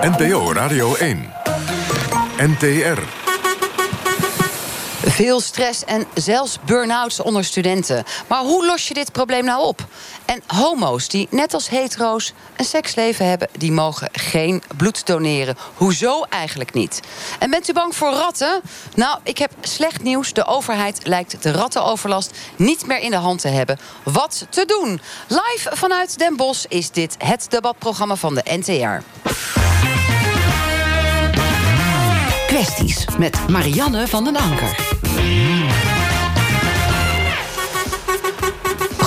NPO Radio 1. NTR. Veel stress en zelfs burn-outs onder studenten. Maar hoe los je dit probleem nou op? En homo's die net als hetero's een seksleven hebben... die mogen geen bloed doneren. Hoezo eigenlijk niet? En bent u bang voor ratten? Nou, ik heb slecht nieuws. De overheid lijkt de rattenoverlast niet meer in de hand te hebben. Wat te doen? Live vanuit Den Bosch is dit het debatprogramma van de NTR. Kwesties met Marianne van den Anker.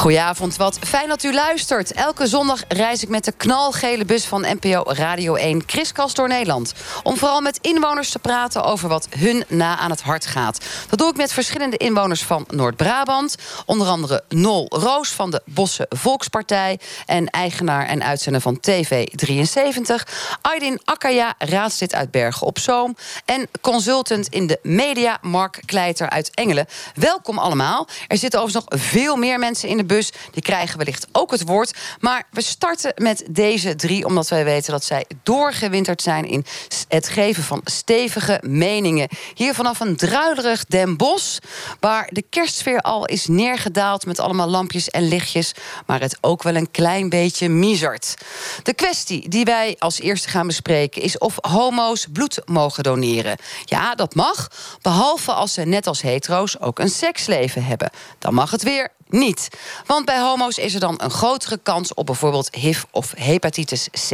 Goedenavond, wat fijn dat u luistert. Elke zondag reis ik met de knalgele bus van NPO Radio 1 kriskast door Nederland. Om vooral met inwoners te praten over wat hun na aan het hart gaat. Dat doe ik met verschillende inwoners van Noord-Brabant. Onder andere Nol Roos van de Bosse Volkspartij... en eigenaar en uitzender van TV 73. Aydin Akkaya, raadslid uit Bergen op Zoom. En consultant in de media, Mark Kleiter uit Engelen. Welkom allemaal. Er zitten overigens nog veel meer mensen in de bus die krijgen wellicht ook het woord. Maar we starten met deze drie, omdat wij weten dat zij doorgewinterd zijn in het geven van stevige meningen. Hier vanaf een druilerig Den Bosch, waar de kerstsfeer al is neergedaald met allemaal lampjes en lichtjes, maar het ook wel een klein beetje misert. De kwestie die wij als eerste gaan bespreken is of homo's bloed mogen doneren. Ja, dat mag, behalve als ze net als hetero's ook een seksleven hebben. Dan mag het weer niet. Want bij homo's is er dan een grotere kans op bijvoorbeeld HIV of hepatitis C.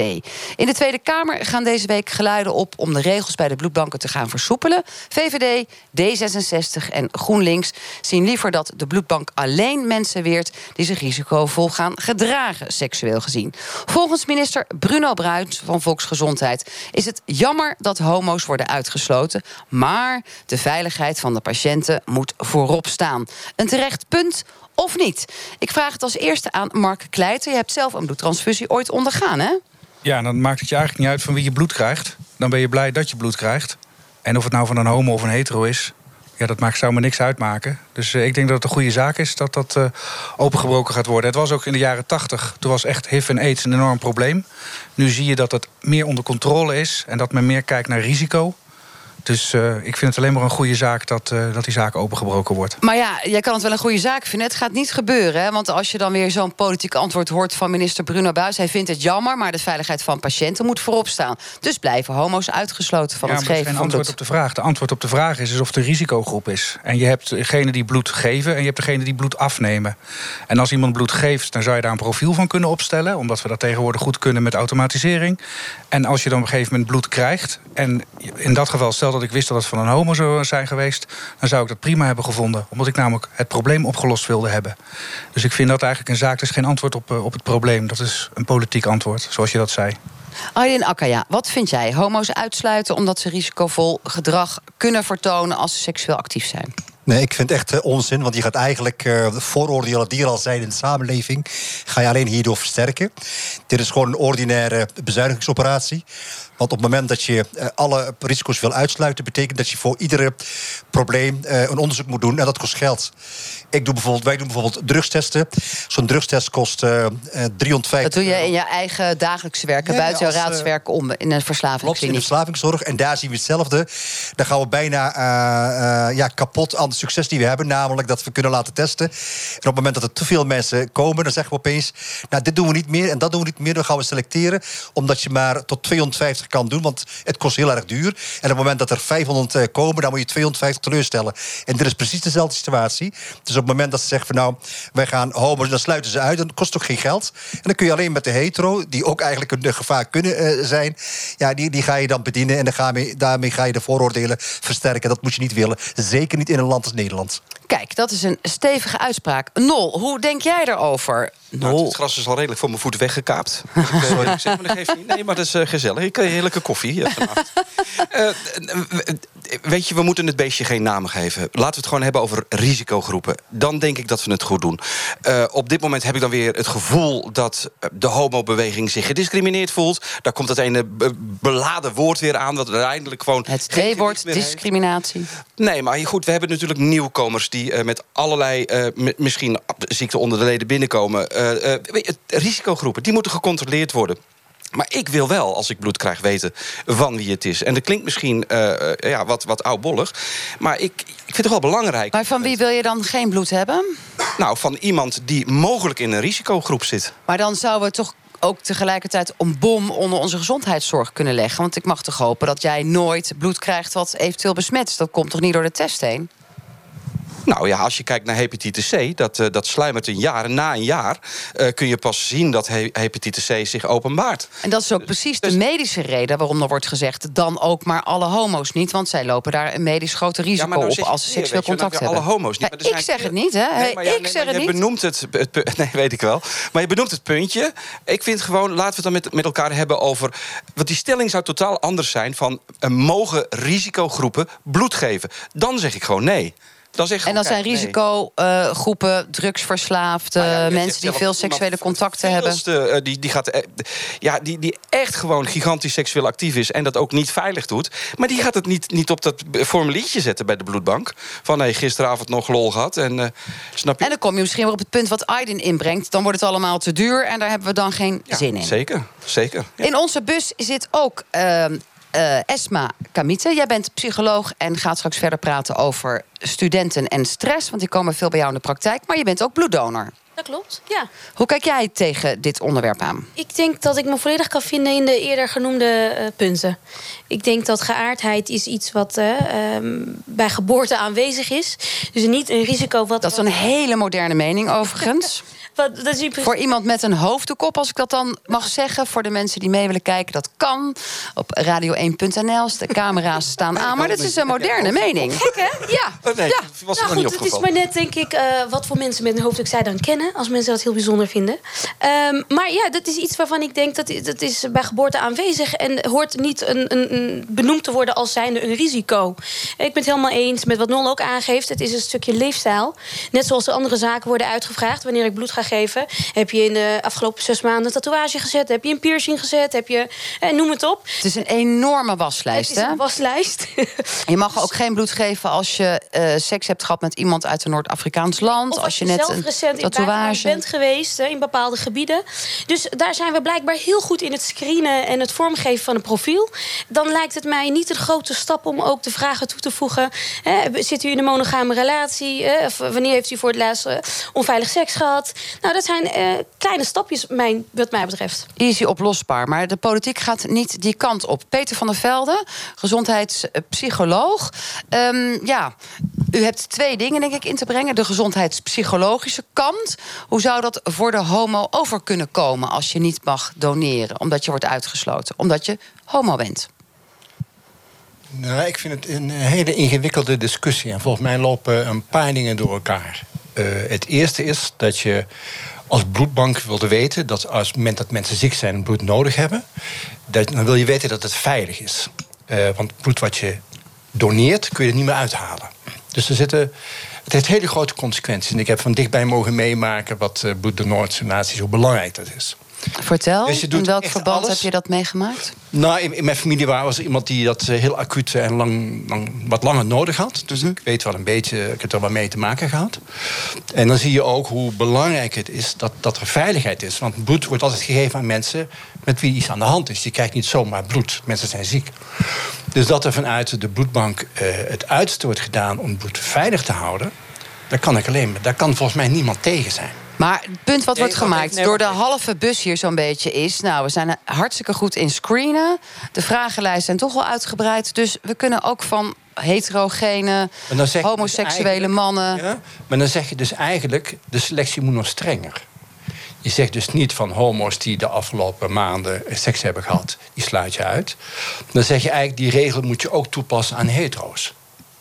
In de Tweede Kamer gaan deze week geluiden op om de regels bij de bloedbanken te gaan versoepelen. VVD, D66 en GroenLinks zien liever dat de bloedbank alleen mensen weert die zich risicovol gaan gedragen, seksueel gezien. Volgens minister Bruno Bruins van Volksgezondheid is het jammer dat homo's worden uitgesloten, maar de veiligheid van de patiënten moet voorop staan. Een terecht punt of niet? Ik vraag het als eerste aan Mark Kleiter. Je hebt zelf een bloedtransfusie ooit ondergaan, hè? Ja, dan maakt het je eigenlijk niet uit van wie je bloed krijgt. Dan ben je blij dat je bloed krijgt. En of het nou van een homo of een hetero is, ja, dat maakt, zou me niks uitmaken. Dus uh, ik denk dat het een goede zaak is dat dat uh, opengebroken gaat worden. Het was ook in de jaren tachtig, toen was echt HIV en AIDS een enorm probleem. Nu zie je dat het meer onder controle is en dat men meer kijkt naar risico. Dus uh, ik vind het alleen maar een goede zaak dat, uh, dat die zaak opengebroken wordt. Maar ja, jij kan het wel een goede zaak vinden. Het gaat niet gebeuren. Hè? Want als je dan weer zo'n politiek antwoord hoort van minister Bruno Buis... hij vindt het jammer, maar de veiligheid van patiënten moet voorop staan. Dus blijven homo's uitgesloten van ja, het geven van bloed. antwoord op de vraag. De antwoord op de vraag is, is of het een risicogroep is. En je hebt degene die bloed geven en je hebt degene die bloed afnemen. En als iemand bloed geeft, dan zou je daar een profiel van kunnen opstellen... omdat we dat tegenwoordig goed kunnen met automatisering. En als je dan op een gegeven moment bloed krijgt... en in dat geval, dat ik wist dat het van een homo zou zijn geweest... dan zou ik dat prima hebben gevonden. Omdat ik namelijk het probleem opgelost wilde hebben. Dus ik vind dat eigenlijk een zaak. Dat is geen antwoord op, op het probleem. Dat is een politiek antwoord, zoals je dat zei. Aydin Akkaya, wat vind jij? Homo's uitsluiten omdat ze risicovol gedrag kunnen vertonen... als ze seksueel actief zijn? Nee, ik vind het echt uh, onzin. Want je gaat eigenlijk uh, vooroordelen die er al zijn in de samenleving... ga je alleen hierdoor versterken. Dit is gewoon een ordinaire bezuinigingsoperatie. Want op het moment dat je uh, alle risico's wil uitsluiten... betekent dat je voor iedere probleem een onderzoek moet doen. En dat kost geld. Ik doe bijvoorbeeld, wij doen bijvoorbeeld drugstesten. Zo'n drugstest kost 350 Dat doe je in je eigen dagelijkse werken, ja, buiten jouw raadswerk om... in een verslavingskliniek. in de verslavingszorg. En daar zien we hetzelfde. Dan gaan we bijna ja, kapot aan succes die we hebben. Namelijk dat we kunnen laten testen. En op het moment dat er te veel mensen komen, dan zeggen we opeens... nou, dit doen we niet meer en dat doen we niet meer. Dan gaan we selecteren. Omdat je maar tot 250 kan doen, want het kost heel erg duur. En op het moment dat er 500 komen, dan moet je 250 teleurstellen. En dit is precies dezelfde situatie. Dus op het moment dat ze zeggen van nou, wij gaan homo's... dan sluiten ze uit, dan kost ook geen geld. En dan kun je alleen met de hetero, die ook eigenlijk een gevaar kunnen uh, zijn... ja, die, die ga je dan bedienen en dan ga daarmee ga je de vooroordelen versterken. Dat moet je niet willen. Zeker niet in een land als Nederland. Kijk, dat is een stevige uitspraak. Nol, hoe denk jij daarover? Nol. Nou, het gras is al redelijk voor mijn voeten weggekaapt. Sorry, ik zeg, maar dat geeft niet. Nee, maar dat is uh, gezellig. Ik krijg heerlijke koffie uh, weet je, we moeten het beestje geen naam geven. Laten we het gewoon hebben over risicogroepen. Dan denk ik dat we het goed doen. Uh, op dit moment heb ik dan weer het gevoel dat de homobeweging zich gediscrimineerd voelt. Daar komt het ene beladen woord weer aan, dat uiteindelijk gewoon. Het T-woord discriminatie. Nee, maar goed, we hebben natuurlijk nieuwkomers die uh, met allerlei uh, misschien ziekten onder de leden binnenkomen. Risicogroepen, die moeten gecontroleerd worden. Maar ik wil wel, als ik bloed krijg, weten van wie het is. En dat klinkt misschien uh, ja, wat, wat oudbollig. Maar ik, ik vind het wel belangrijk. Maar van wie wil je dan geen bloed hebben? Nou, van iemand die mogelijk in een risicogroep zit. Maar dan zouden we toch ook tegelijkertijd een bom onder onze gezondheidszorg kunnen leggen. Want ik mag toch hopen dat jij nooit bloed krijgt wat eventueel besmet is. Dat komt toch niet door de test heen? Nou ja, als je kijkt naar hepatitis C, dat, uh, dat sluimert een jaar. En na een jaar uh, kun je pas zien dat he hepatitis C zich openbaart. En dat is ook precies dus, de medische reden waarom er wordt gezegd... dan ook maar alle homo's niet, want zij lopen daar een medisch groter risico ja, op... als ze seksueel contact je, hebben. Alle homo's niet, ja, ik zeg het niet, hè? Nee, ja, ik nee, zeg het je niet. Benoemt het, het, nee, weet ik wel. Maar je benoemt het puntje. Ik vind gewoon, laten we het dan met, met elkaar hebben over... want die stelling zou totaal anders zijn van... Uh, mogen risicogroepen bloed geven? Dan zeg ik gewoon nee. En dan zijn risicogroepen, uh, drugsverslaafden, nou ja, mensen die veel seksuele contacten hebben. Uh, die, die, gaat, uh, ja, die, die echt gewoon gigantisch seksueel actief is en dat ook niet veilig doet. Maar die gaat het niet, niet op dat formuliertje zetten bij de bloedbank. Van hey, gisteravond nog lol gehad. En, snap je? en dan kom je misschien weer op het punt wat Aiden inbrengt. Dan wordt het allemaal te duur en daar hebben we dan geen ja, zin in. Zeker, zeker. Ja. In onze bus zit ook ehm, uh, Esma Kamite. Jij bent psycholoog en gaat straks verder praten over studenten en stress. Want die komen veel bij jou in de praktijk. Maar je bent ook bloeddonor. Dat klopt, ja. Hoe kijk jij tegen dit onderwerp aan? Ik denk dat ik me volledig kan vinden in de eerder genoemde uh, punten. Ik denk dat geaardheid is iets wat uh, um, bij geboorte aanwezig is. Dus niet een risico wat... Dat is een hele moderne mening overigens. Wat, dat is voor iemand met een hoofddoek op, als ik dat dan mag zeggen. Voor de mensen die mee willen kijken, dat kan. Op radio1.nl. De camera's staan aan. Maar dat is een moderne mening. Gek, hè? Ja. Oh, nee, ja. was nou, goed, niet het is maar net, denk ik, uh, wat voor mensen met een hoofddoek zij dan kennen. Als mensen dat heel bijzonder vinden. Um, maar ja, dat is iets waarvan ik denk dat dat is bij geboorte aanwezig. En hoort niet een, een, een benoemd te worden als zijnde een risico. Ik ben het helemaal eens met wat Nol ook aangeeft. Het is een stukje leefstijl. Net zoals de andere zaken worden uitgevraagd wanneer ik bloed ga geven. Heb je in de afgelopen zes maanden een tatoeage gezet? Heb je een piercing gezet? Heb je, eh, noem het op. Het is een enorme waslijst, Het is een waslijst. Je mag ook geen bloed geven als je uh, seks hebt gehad met iemand uit een Noord-Afrikaans land. Of als je, net zelf een recent tatoeage in bent geweest in bepaalde gebieden. Dus daar zijn we blijkbaar heel goed in het screenen en het vormgeven van een profiel. Dan lijkt het mij niet een grote stap om ook de vragen toe te voegen. Hè, zit u in een monogame relatie? Hè, of wanneer heeft u voor het laatst uh, onveilig seks gehad? Nou, dat zijn uh, kleine stapjes, mijn, wat mij betreft. Easy oplosbaar. Maar de politiek gaat niet die kant op. Peter van der Velde, gezondheidspsycholoog. Um, ja, u hebt twee dingen, denk ik, in te brengen. De gezondheidspsychologische kant. Hoe zou dat voor de homo over kunnen komen als je niet mag doneren? Omdat je wordt uitgesloten. Omdat je homo bent. Nou, ik vind het een hele ingewikkelde discussie. En volgens mij lopen een paar dingen door elkaar. Uh, het eerste is dat je als bloedbank wilde weten dat als moment dat mensen ziek zijn en bloed nodig hebben, dan wil je weten dat het veilig is. Uh, want bloed wat je doneert, kun je er niet meer uithalen. Dus er zitten. Het heeft hele grote consequenties. En ik heb van dichtbij mogen meemaken wat uh, bloeddonatie, hoe belangrijk dat is. Vertel, dus in welk verband alles. heb je dat meegemaakt? Nou, in, in mijn familie was er iemand die dat heel acuut en lang, lang, wat langer nodig had. Dus ik weet wel een beetje, ik heb er wel mee te maken gehad. En dan zie je ook hoe belangrijk het is dat, dat er veiligheid is. Want bloed wordt altijd gegeven aan mensen met wie iets aan de hand is. Je krijgt niet zomaar bloed, mensen zijn ziek. Dus dat er vanuit de bloedbank uh, het uiterste wordt gedaan om bloed veilig te houden... daar kan ik alleen daar kan volgens mij niemand tegen zijn. Maar het punt wat nee, wordt gemaakt nee, door de halve bus hier zo'n beetje is... nou, we zijn hartstikke goed in screenen. De vragenlijsten zijn toch wel uitgebreid. Dus we kunnen ook van heterogene, homoseksuele dus mannen... Ja, maar dan zeg je dus eigenlijk, de selectie moet nog strenger. Je zegt dus niet van homo's die de afgelopen maanden seks hebben gehad... die sluit je uit. Dan zeg je eigenlijk, die regel moet je ook toepassen aan hetero's.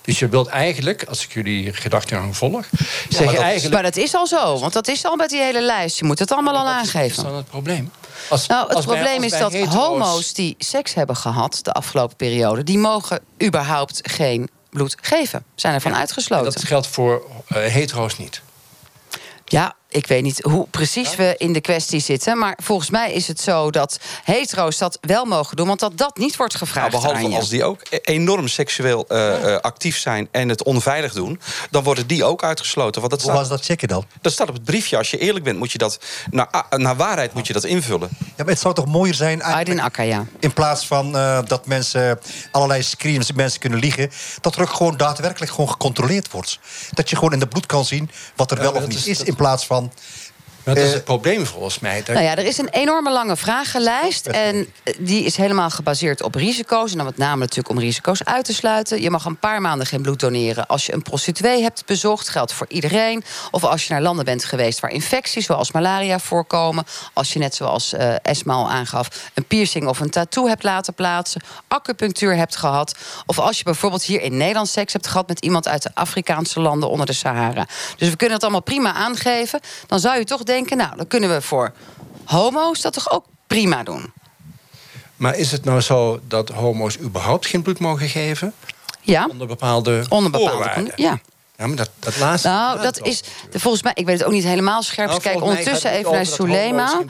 Dus je wilt eigenlijk, als ik jullie gedachtegang volg, zeg maar je eigenlijk. Maar dat is al zo, want dat is al met die hele lijst. Je moet het allemaal al aangeven. Wat is dan het probleem? Als, nou, het als probleem bij, is dat hetero's... homo's die seks hebben gehad de afgelopen periode, die mogen überhaupt geen bloed geven. Zijn ervan ja, uitgesloten. Dat geldt voor uh, hetero's niet. Ja, ik weet niet hoe precies we in de kwestie zitten. Maar volgens mij is het zo dat hetero's dat wel mogen doen. Want dat dat niet wordt gevraagd Nou, behalve aan je. als die ook e- enorm seksueel eh, eh, actief zijn en het onveilig doen, dan worden die ook uitgesloten. Want dat Hoe staat, was dat checken dan? dat staat op het briefje. Als je eerlijk bent, moet je dat naar, naar waarheid moet je dat invullen. Ja, maar het zou toch mooier zijn Aydin eigenlijk, Akka, ja. in plaats van eh, dat mensen allerlei screens mensen kunnen liegen, dat er ook gewoon daadwerkelijk gewoon gecontroleerd wordt. Dat je gewoon in de bloed kan zien wat er Ja, wel of niet is- is, in plaats van Maar dat is Eh, het probleem volgens mij. Nou ja, er is een enorme lange vragenlijst. En die is helemaal gebaseerd op risico's. En dan met name natuurlijk om risico's uit te sluiten. Je mag een paar maanden geen bloed doneren. Als je een prostituee hebt bezocht, geldt voor iedereen. Of als je naar landen bent geweest waar infecties zoals malaria voorkomen. Als je net zoals eh Esma al aangaf, een piercing of een tattoo hebt laten plaatsen. Acupunctuur hebt gehad. Of als je bijvoorbeeld hier in Nederland seks hebt gehad met iemand uit de Afrikaanse landen onder de Sahara. Dus we kunnen het allemaal prima aangeven. Dan zou je toch denken, nou, dan kunnen we voor homo's dat toch ook prima doen. Maar is het nou zo dat homo's überhaupt geen bloed mogen geven? Ja, Onder bepaalde onder bepaalde voorwaarden? Ja. Ja, maar dat, dat laatste... Nou, dat is volgens mij, ik weet het ook niet helemaal scherp. Nou, Dus kijk ondertussen even naar Sulema.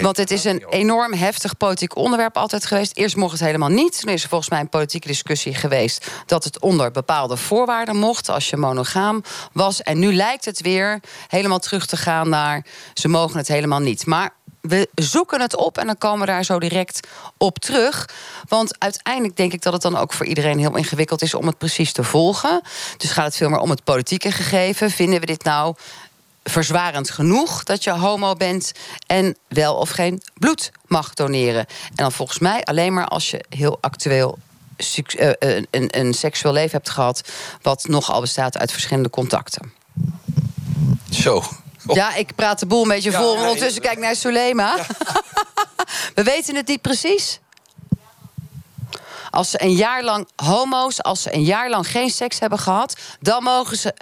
Want het is een enorm heftig politiek onderwerp altijd geweest. Eerst mocht het helemaal niet. Toen is er volgens mij een politieke discussie geweest dat het onder bepaalde voorwaarden mocht als je monogaam was. En nu lijkt het weer helemaal terug te gaan naar ze mogen het helemaal niet. Maar we zoeken het op en dan komen we daar zo direct op terug. Want uiteindelijk denk ik dat het dan ook voor iedereen heel ingewikkeld is om het precies te volgen. Dus gaat het veel meer om het politieke gegeven. Vinden we dit nou verzwarend genoeg dat je homo bent en wel of geen bloed mag doneren? En dan volgens mij alleen maar als je heel actueel eh, eh, een, een seksueel leven hebt gehad, wat nogal bestaat uit verschillende contacten. Zo. Oh. Ja, ik praat de boel een beetje Ja, vol. nee. Ondertussen kijk naar Sulema. We weten het niet precies. Als ze een jaar lang homo's, als ze een jaar lang geen seks hebben gehad, dan mogen ze.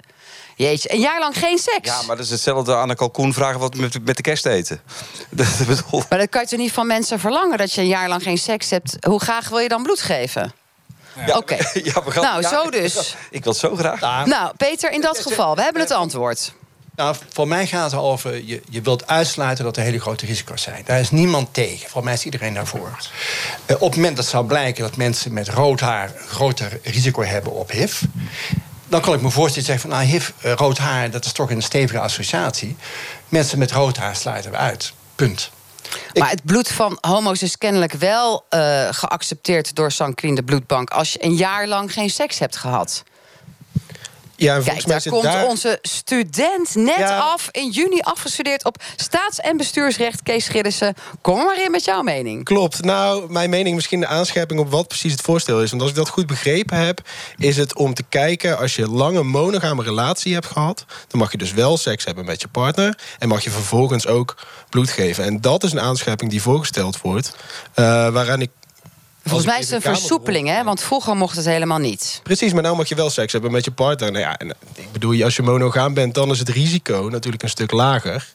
Jeetje, een jaar lang geen seks. Ja, maar dat is hetzelfde aan een kalkoen vragen wat met, met de kerst eten. Dat bedoel. Maar dat kan je toch niet van mensen verlangen dat je een jaar lang geen seks hebt? Hoe graag wil je dan bloed geven? Oké. Ja, gaan- Nou, ja, zo ik- dus. Ik wil het zo graag. Nou, Peter, in dat geval, we hebben het antwoord. Nou, voor mij gaat het over, je, je wilt uitsluiten dat er hele grote risico's zijn. Daar is niemand tegen. Voor mij is iedereen daarvoor. Eh, op het moment dat zou blijken dat mensen met rood haar een groter risico hebben op HIV... dan kan ik me voorstellen zeggen van, nou, HIV, eh, rood haar, dat is toch een stevige associatie. Mensen met rood haar sluiten we uit. Punt. Maar het bloed van homo's is kennelijk wel eh, geaccepteerd door Sanquin, de bloedbank, als je een jaar lang geen seks hebt gehad. Ja, en Kijk, volgens mij daar komt daar... onze student net Ja. af. In juni afgestudeerd op staats- en bestuursrecht. Kees Gillissen, kom maar in met jouw mening. Klopt. Nou, mijn mening misschien de aanscherping op wat precies het voorstel is. Want als ik dat goed begrepen heb, is het om te kijken... als je lange monogame relatie hebt gehad... dan mag je dus wel seks hebben met je partner... en mag je vervolgens ook bloed geven. En dat is een aanscherping die voorgesteld wordt... eh, waaraan ik... Volgens mij is het een versoepeling, hè? Want vroeger mocht het helemaal niet. Precies, maar nou mag je wel seks hebben met je partner. Nou ja, en, eh, ik bedoel, als je monogaam bent, dan is het risico natuurlijk een stuk lager.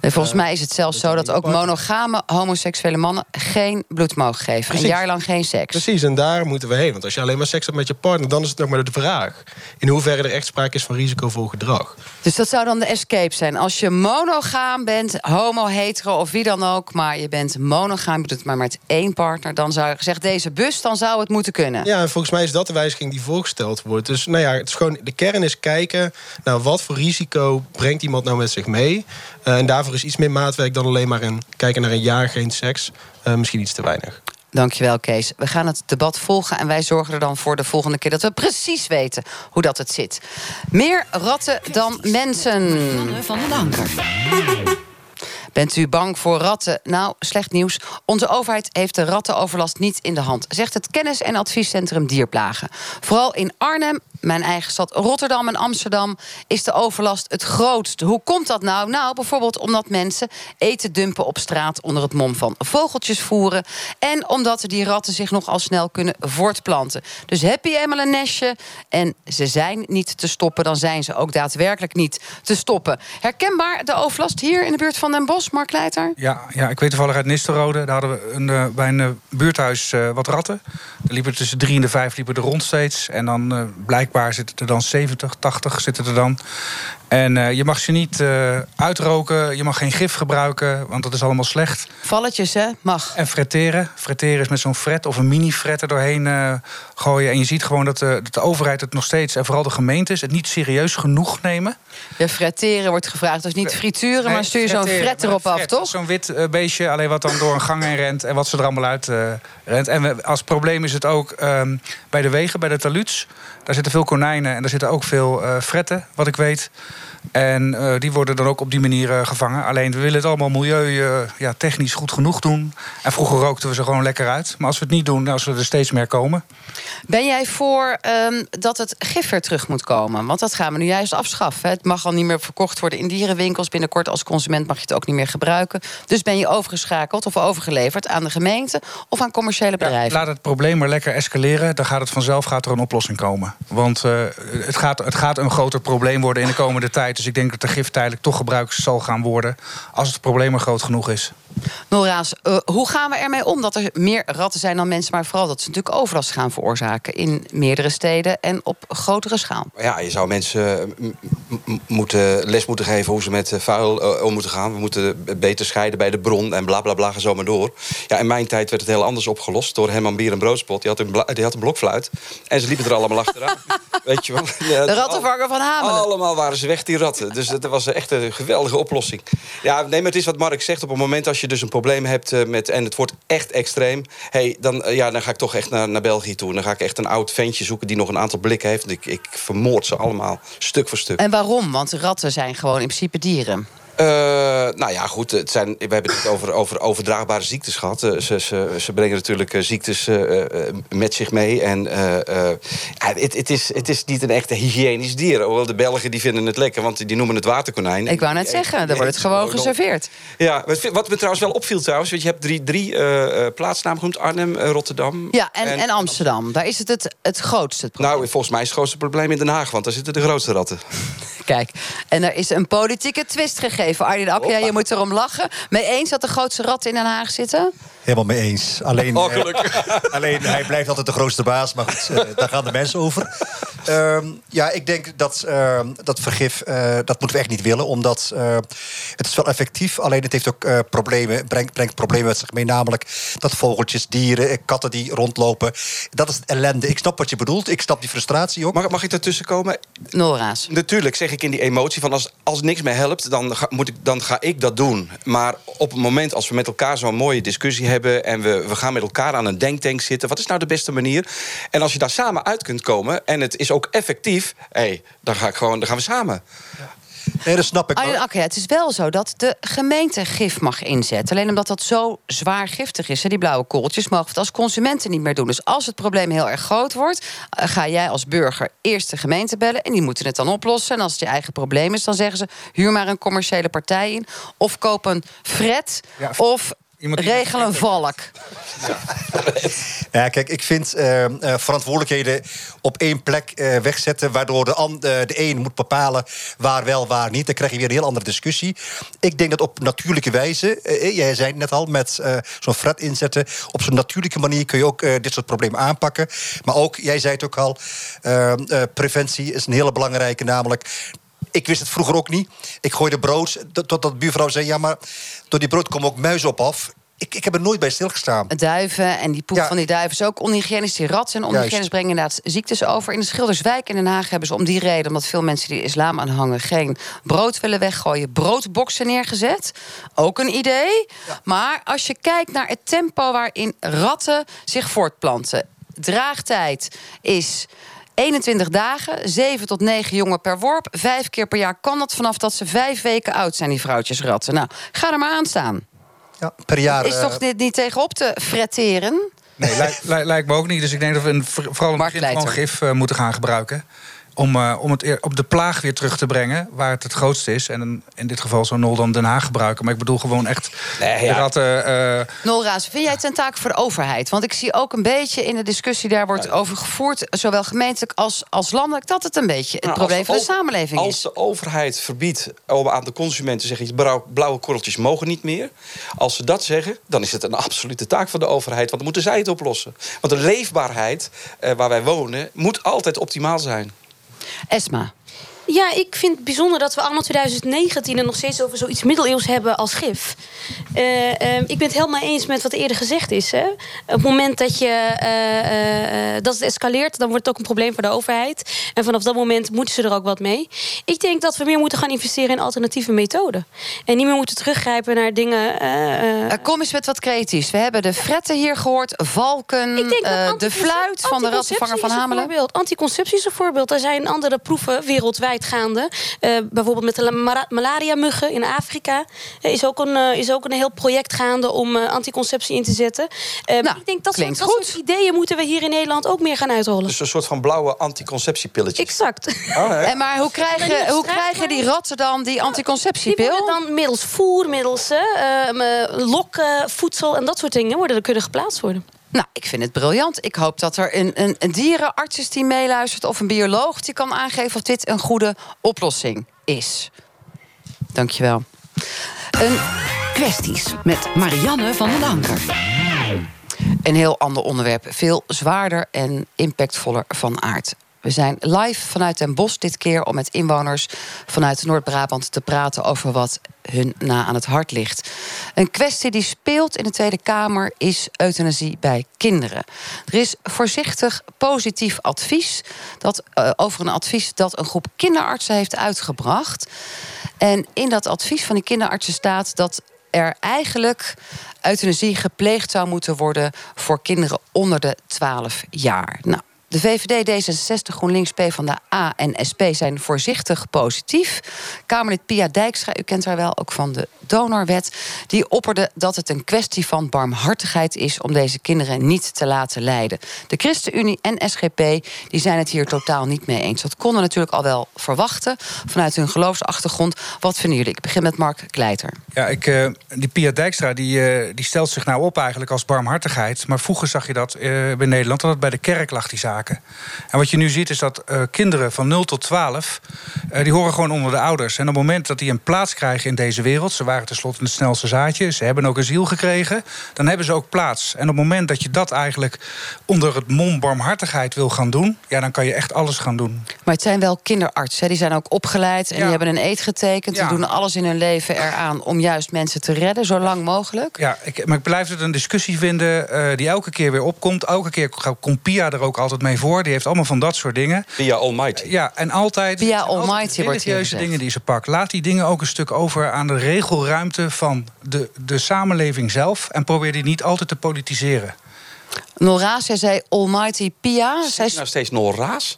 En volgens mij is het zelfs zo dat ook monogame homoseksuele mannen geen bloed mogen geven. Een jaar lang geen seks. Precies, en daar moeten we heen. Want als je alleen maar seks hebt met je partner, dan is het nog maar de vraag. In hoeverre er echt sprake is van risicovol gedrag. Dus dat zou dan de escape zijn. Als je monogaam bent, homo, hetero of wie dan ook... maar je bent monogaam, je doet het maar met één partner... dan zou je gezegd, deze bus, dan zou het moeten kunnen. Ja, en volgens mij is dat de wijziging die voorgesteld wordt. Dus nou ja, het is gewoon, de kern is kijken... naar wat voor risico brengt iemand nou met zich mee. Eh, en daarvoor is iets meer maatwerk dan alleen maar een, kijken naar een jaar geen seks. Eh, misschien iets te weinig. Dankjewel, Kees. We gaan het debat volgen en wij zorgen er dan voor de volgende keer... dat we precies weten hoe dat het zit. Meer ratten dan mensen. van den Anker. Bent u bang voor ratten? Nou, slecht nieuws. Onze overheid heeft de rattenoverlast niet in de hand, zegt het kennis- en adviescentrum Dierplagen. Vooral in Arnhem, mijn eigen stad Rotterdam en Amsterdam, is de overlast het grootst. Hoe komt dat nou? Nou, bijvoorbeeld omdat mensen eten dumpen op straat onder het mom van vogeltjes voeren. En omdat die ratten zich nogal snel kunnen voortplanten. Dus heb je eenmaal een nestje en ze zijn niet te stoppen, dan zijn ze ook daadwerkelijk niet te stoppen. Herkenbaar de overlast hier in de buurt van Den Bosch, Mark Leiter? Ja, ja, ik weet toevallig uit Nistelrode. Daar hadden we een, eh, bij een eh, buurthuis eh, wat ratten. Er liepen tussen drie en de vijf liepen er rond steeds. En dan blijkbaar zitten er dan 70, 80 zitten er dan. En eh, je mag ze niet eh, uitroken, je mag geen gif gebruiken, want dat is allemaal slecht. Valletjes, hè? Mag. En fretteren. Fretteren is met zo'n fret of een mini-fret er doorheen eh, gooien. En je ziet gewoon dat de, dat de overheid het nog steeds, en vooral de gemeentes, het niet serieus genoeg nemen. Ja, fretteren wordt gevraagd. Dus niet frituren, maar stuur je zo'n fret erop af, toch? Zo'n wit beestje, alleen wat dan door een gang heen rent en wat ze er allemaal uit rent. En we, als probleem is het ook ehm, bij de wegen, bij de taluds. Daar zitten veel konijnen en daar zitten ook veel eh, fretten, wat ik weet. En eh, die worden dan ook op die manier eh, gevangen. Alleen we willen het allemaal milieu eh, ja, technisch goed genoeg doen. En vroeger rookten we ze gewoon lekker uit. Maar als we het niet doen, als we er steeds meer komen. Ben jij voor ehm, dat het gif weer terug moet komen? Want dat gaan we nu juist afschaffen. Het mag al niet meer verkocht worden in dierenwinkels. Binnenkort als consument mag je het ook niet meer gebruiken. Dus ben je overgeschakeld of overgeleverd aan de gemeente of aan commerciële bedrijven? Laat het probleem maar lekker escaleren. Dan gaat het vanzelf gaat er een oplossing komen. Want eh, het, gaat, het gaat een groter probleem worden in de komende tijd. Dus ik denk dat de gif tijdelijk toch gebruikt zal gaan worden. Als het probleem maar groot genoeg is. Nora's, eh, hoe gaan we ermee om dat er meer ratten zijn dan mensen... maar vooral dat ze natuurlijk overlast gaan veroorzaken... in meerdere steden en op grotere schaal? Ja, je zou mensen m- moeten, les moeten geven hoe ze met eh, vuil eh, om moeten gaan. We moeten beter scheiden bij de bron en bla bla bla, ga zo maar door. Ja, in mijn tijd werd het heel anders opgelost door Herman Bier en Broodspot. Die had een, die had een blokfluit en ze liepen er allemaal achteraan. Weet je wel? Ja, De rattenvanger van Hamelen. Allemaal waren ze weg, die ratten. Dus dat was echt een geweldige oplossing. Ja, nee, maar het is wat Mark zegt. Op het moment als je dus een probleem hebt eh, met... en het wordt echt extreem... Hey, dan, eh, ja, dan ga ik toch echt naar, naar België toe. Dan ga ik echt een oud ventje zoeken die nog een aantal blikken heeft. Ik, ik vermoord ze allemaal, stuk voor stuk. En waarom? Want ratten zijn gewoon in principe dieren. Eh, nou ja, goed. Het zijn, we hebben het over, over overdraagbare ziektes gehad. Eh, ze, ze, ze brengen natuurlijk eh, ziektes met zich mee. En het, is, het is niet een echte hygiënisch dier. Hoewel de Belgen die vinden het lekker, want die noemen het waterkonijn. Ik wou net zeggen, dan wordt het gewoon geserveerd. Ja, wat, me trouwens wel opviel trouwens... want je hebt drie, drie plaatsnamen genoemd. Arnhem, Rotterdam. Ja, en, en, Amsterdam. Daar is het het, het grootste het probleem. Nou, volgens mij is het grootste probleem in Den Haag... want daar zitten de grootste ratten. Kijk, en er is een politieke twist gegeven. Arjen Akkea, je moet erom lachen. Mee eens dat de grootste ratten in Den Haag zitten? Helemaal mee eens. Alleen, Oh, eh, alleen hij blijft altijd de grootste baas. Maar goed, eh, daar gaan de mensen over. Ehm, ja, ik denk dat ehm, dat vergif, eh, dat moeten we echt niet willen. Omdat eh, het is wel effectief. Alleen het heeft ook eh, problemen, brengt, brengt problemen met zich mee. Namelijk dat vogeltjes, dieren, katten die rondlopen. Dat is het ellende. Ik snap wat je bedoelt. Ik snap die frustratie ook. Mag, mag ik daartussen komen? Nora's. Natuurlijk zeg ik in die emotie van als, als niks meer helpt, dan ga, moet ik, dan ga ik dat doen. Maar op het moment als we met elkaar zo'n mooie discussie hebben en we, we gaan met elkaar aan een denktank zitten, wat is nou de beste manier? En als je daar samen uit kunt komen en het is ook effectief, hey, dan, ga ik gewoon, dan gaan we samen. Nee, dat snap ik. Arjen Akkea, het is wel zo dat de gemeente gif mag inzetten. Alleen omdat dat zo zwaar giftig is, hè, die blauwe kooltjes... mogen we het als consumenten niet meer doen. Dus als het probleem heel erg groot wordt... eh, ga jij als burger eerst de gemeente bellen... en die moeten het dan oplossen. En als het je eigen probleem is, dan zeggen ze... huur maar een commerciële partij in. Of koop een fret. Ja, of iemand die- regel een valk. Ja, kijk, ik vind eh, eh, verantwoordelijkheden op één plek eh, wegzetten... waardoor de, de een moet bepalen waar wel, waar niet. Dan krijg je weer een heel andere discussie. Ik denk dat op natuurlijke wijze... jij zei het net al, met eh, zo'n fret inzetten... op zo'n natuurlijke manier kun je ook eh, dit soort problemen aanpakken. Maar ook, jij zei het ook al... preventie is een hele belangrijke, namelijk... Ik wist het vroeger ook niet. Ik gooide brood, tot- totdat de buurvrouw zei... ja, maar door die brood komen ook muizen op af. Ik, ik heb er nooit bij stilgestaan. Duiven en die poep Ja. van die duiven is ook onhygiënisch. Die ratten zijn onhygiënisch, brengen inderdaad ziektes over. In de Schilderswijk in Den Haag hebben ze om die reden... omdat veel mensen die islam aanhangen geen brood willen weggooien... broodboxen neergezet. Ook een idee. Maar als je kijkt naar het tempo waarin ratten zich voortplanten... draagtijd is... 21 dagen, 7 tot 9 jongen per worp. Vijf keer per jaar kan dat vanaf dat ze vijf weken oud zijn, die vrouwtjes ratten. Nou, ga er maar aan staan. Ja, per jaar. Is eh, toch dit niet tegenop te fretteren? Nee, lijkt, me ook niet. Dus ik denk dat we in, vooral in het Mark begin gewoon gif eh, moeten gaan gebruiken. Om, eh, om het op de plaag weer terug te brengen, waar het het grootste is. En in- dit geval zou Nol dan Den Haag gebruiken. Maar ik bedoel gewoon echt Nee, de ja. ratten... eh, Nolraas, vind jij het een taak voor de overheid? Want ik zie ook een beetje in de discussie daar wordt over gevoerd... zowel gemeentelijk als, als landelijk... dat het een beetje het Nou, probleem als van de samenleving Als is. de overheid verbiedt om aan de consumenten te zeggen... blauw- blauwe korreltjes mogen niet meer. Als ze dat zeggen, dan is het een absolute taak van de overheid. Want dan moeten zij het oplossen. Want de leefbaarheid eh, waar wij wonen moet altijd optimaal zijn. Esma, Ja, ik vind het bijzonder dat we allemaal 2019 en nog steeds over zoiets middeleeuws hebben als gif. Uh, uh, ik ben het helemaal eens met wat eerder gezegd is. Hè. Op het moment dat, je, uh, dat het escaleert, dan wordt het ook een probleem voor de overheid. En vanaf dat moment moeten ze er ook wat mee. Ik denk dat we meer moeten gaan investeren in alternatieve methoden. En niet meer moeten teruggrijpen naar dingen. kom eens met wat creatiefs. We hebben de fretten hier gehoord, valken, de fluit van de rattenvanger van Hamelen. Anticonceptie is een voorbeeld. Er zijn andere proeven wereldwijd gaande. Uh, bijvoorbeeld met de malaria-muggen in Afrika. Er is, ook een, uh, is ook een heel project gaande om uh, anticonceptie in te zetten. nou, ik denk dat, soort, dat soort ideeën moeten we hier in Nederland ook meer gaan uitrollen. Dus een soort van blauwe anticonceptiepilletjes. Exact. Oh, en maar hoe krijgen, hoe krijgen die ratten dan die anticonceptiepil? Die dan middels voer, middels lokken, voedsel en dat soort dingen worden er kunnen geplaatst worden. Nou, ik vind het briljant. Ik hoop dat er een, een, een dierenarts is die meeluistert... of een bioloog die kan aangeven of dit een goede oplossing is. Dankjewel. Een kwesties met Marianne van den Anker. Een heel ander onderwerp. Veel zwaarder en impactvoller van aard. We zijn live vanuit Den Bosch dit keer om met inwoners vanuit Noord-Brabant te praten over wat hun na aan het hart ligt. Een kwestie die speelt in de Tweede Kamer is euthanasie bij kinderen. Er is voorzichtig positief advies dat, uh, over een advies dat een groep kinderartsen heeft uitgebracht. En in dat advies van die kinderartsen staat dat er eigenlijk euthanasie gepleegd zou moeten worden voor kinderen onder de 12 jaar. Nou, de VVD, D66, GroenLinks, PvdA en SP zijn voorzichtig positief. Kamerlid Pia Dijkstra, u kent haar wel, ook van de donorwet... die opperde dat het een kwestie van barmhartigheid is... om deze kinderen niet te laten lijden. De ChristenUnie en SGP die zijn het hier totaal niet mee eens. Dat konden natuurlijk al wel verwachten vanuit hun geloofsachtergrond. Wat vinden jullie? Ik begin met Mark Kleiter. Ja, ik, uh, die Pia Dijkstra die, uh, die stelt zich nou op eigenlijk als barmhartigheid. Maar vroeger zag je dat uh, bij Nederland, dat het bij de kerk lag, die zaak. En wat je nu ziet is dat uh, kinderen van 0 tot 12... Uh, die horen gewoon onder de ouders. En op het moment dat die een plaats krijgen in deze wereld... ze waren tenslotte het snelste zaadje, ze hebben ook een ziel gekregen... dan hebben ze ook plaats. En op het moment dat je dat eigenlijk onder het mom barmhartigheid wil gaan doen... ja, dan kan je echt alles gaan doen. Maar het zijn wel kinderartsen, die zijn ook opgeleid... en ja. die hebben een eed getekend, ja. die doen alles in hun leven eraan... om juist mensen te redden, zo lang mogelijk. Ja, ik, maar ik blijf het een discussie vinden uh, die elke keer weer opkomt. Elke keer komt Pia er ook altijd mee mee voor. Die heeft allemaal van dat soort dingen. Via Almighty. Ja, en altijd. Via Almighty wordt religieuze dingen die ze pakt. Laat die dingen ook een stuk over aan de regelruimte van de, de samenleving zelf. En probeer die niet altijd te politiseren. Noraas, jij zei Almighty Pia. Zij nou steeds Noraas?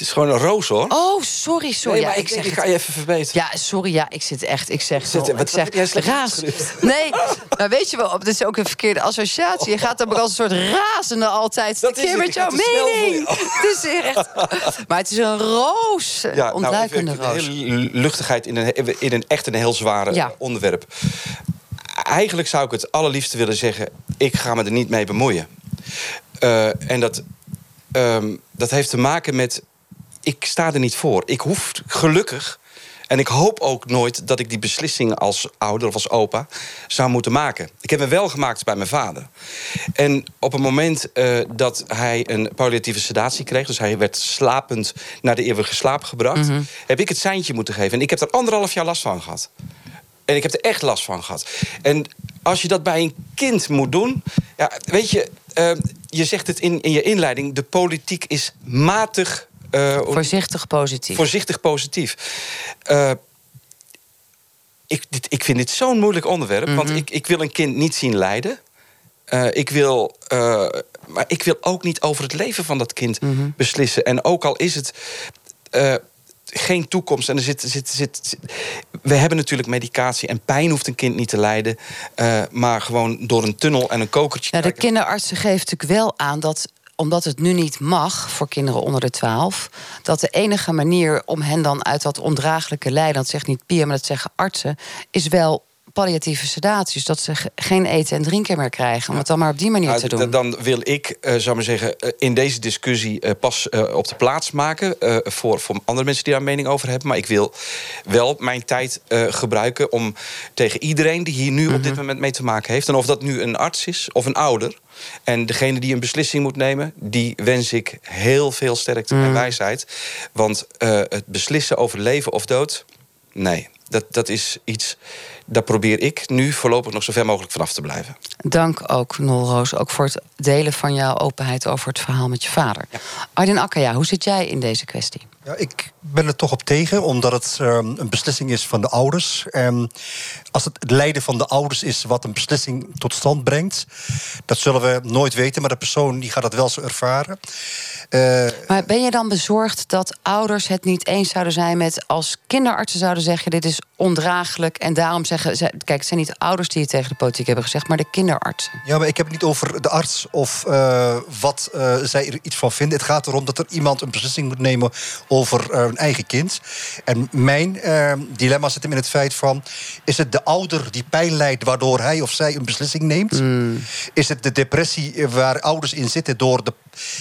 Het is gewoon een roos, hoor. Oh, sorry, sorry. Nee, maar ja, ik, ik ga je even verbeteren. Ja, sorry, ja, ik zit echt, ik zeg zit, ik zeg raas. Nee, maar weet je wel, dit is ook een verkeerde associatie. Je gaat dan als een soort razende altijd. Dat keer met jouw mening. Het is echt, maar het is een roos, een ja, ontluikende nou, roos. Luchtigheid in een, in een echt een heel zware ja. onderwerp. Eigenlijk zou ik het allerliefste willen zeggen... ik ga me er niet mee bemoeien. Uh, en dat, um, dat heeft te maken met ik sta er niet voor. Ik hoef gelukkig. En ik hoop ook nooit dat ik die beslissing als ouder of als opa zou moeten maken. Ik heb me wel gemaakt bij mijn vader. En op het moment uh, dat hij een palliatieve sedatie kreeg... dus hij werd slapend naar de eeuwige slaap gebracht... Mm -hmm. heb ik het seintje moeten geven. En ik heb er anderhalf jaar last van gehad. En ik heb er echt last van gehad. En als je dat bij een kind moet doen... Ja, weet je, uh, je zegt het in, in je inleiding... de politiek is matig uh, voorzichtig positief. Voorzichtig positief. Uh, ik, dit, ik vind dit zo'n moeilijk onderwerp. Mm -hmm. Want ik, ik wil een kind niet zien lijden. Uh, ik wil, maar ik wil ook niet over het leven van dat kind mm -hmm. beslissen. En ook al is het geen toekomst. En er zit, zit, zit, we hebben natuurlijk medicatie en pijn hoeft een kind niet te lijden. Uh, maar gewoon door een tunnel en een kokertje. Nou, de kinderartsen geven natuurlijk wel aan dat omdat het nu niet mag voor kinderen onder de 12, dat de enige manier om hen dan uit dat ondraaglijke lijden, dat zegt niet Pia, maar dat zeggen artsen, is wel palliatieve sedatie. Dus dat ze ge- geen eten en drinken meer krijgen. Om het dan maar op die manier Nou, te doen. Dan wil ik, eh zou maar zeggen, eh, in deze discussie eh, pas op de plaats maken. voor, voor andere mensen die daar mening over hebben. Maar ik wil wel mijn tijd gebruiken om tegen iedereen die hier nu op Mhm. dit moment mee te maken heeft. En of dat nu een arts is of een ouder. En degene die een beslissing moet nemen, die wens ik heel veel sterkte Mhm. en wijsheid. Want het beslissen over leven of dood, nee. Dat, dat is iets, daar probeer ik nu voorlopig nog zo ver mogelijk vanaf te blijven. Dank ook, Nol Roos, ook voor het delen van jouw openheid over het verhaal met je vader. Arjen Akkaya, hoe zit jij in deze kwestie? Ja, ik ben er toch op tegen, omdat het ehm, een beslissing is van de ouders. Ehm, als het het lijden van de ouders is wat een beslissing tot stand brengt, dat zullen we nooit weten, maar de persoon die gaat dat wel zo ervaren. Eh, Maar ben je dan bezorgd dat ouders het niet eens zouden zijn met als kinderartsen zouden zeggen: dit is ondraaglijk en daarom zeggen ze, kijk, het zijn niet de ouders die het tegen de politiek hebben gezegd, maar de kinderartsen. Ja, maar ik heb het niet over de arts of eh, wat eh, zij er iets van vinden. Het gaat erom dat er iemand een beslissing moet nemen over eh, een eigen kind. En mijn eh, dilemma zit hem in het feit van... is het de ouder die pijn lijdt waardoor hij of zij een beslissing neemt? Is het de depressie eh, waar ouders in zitten... door de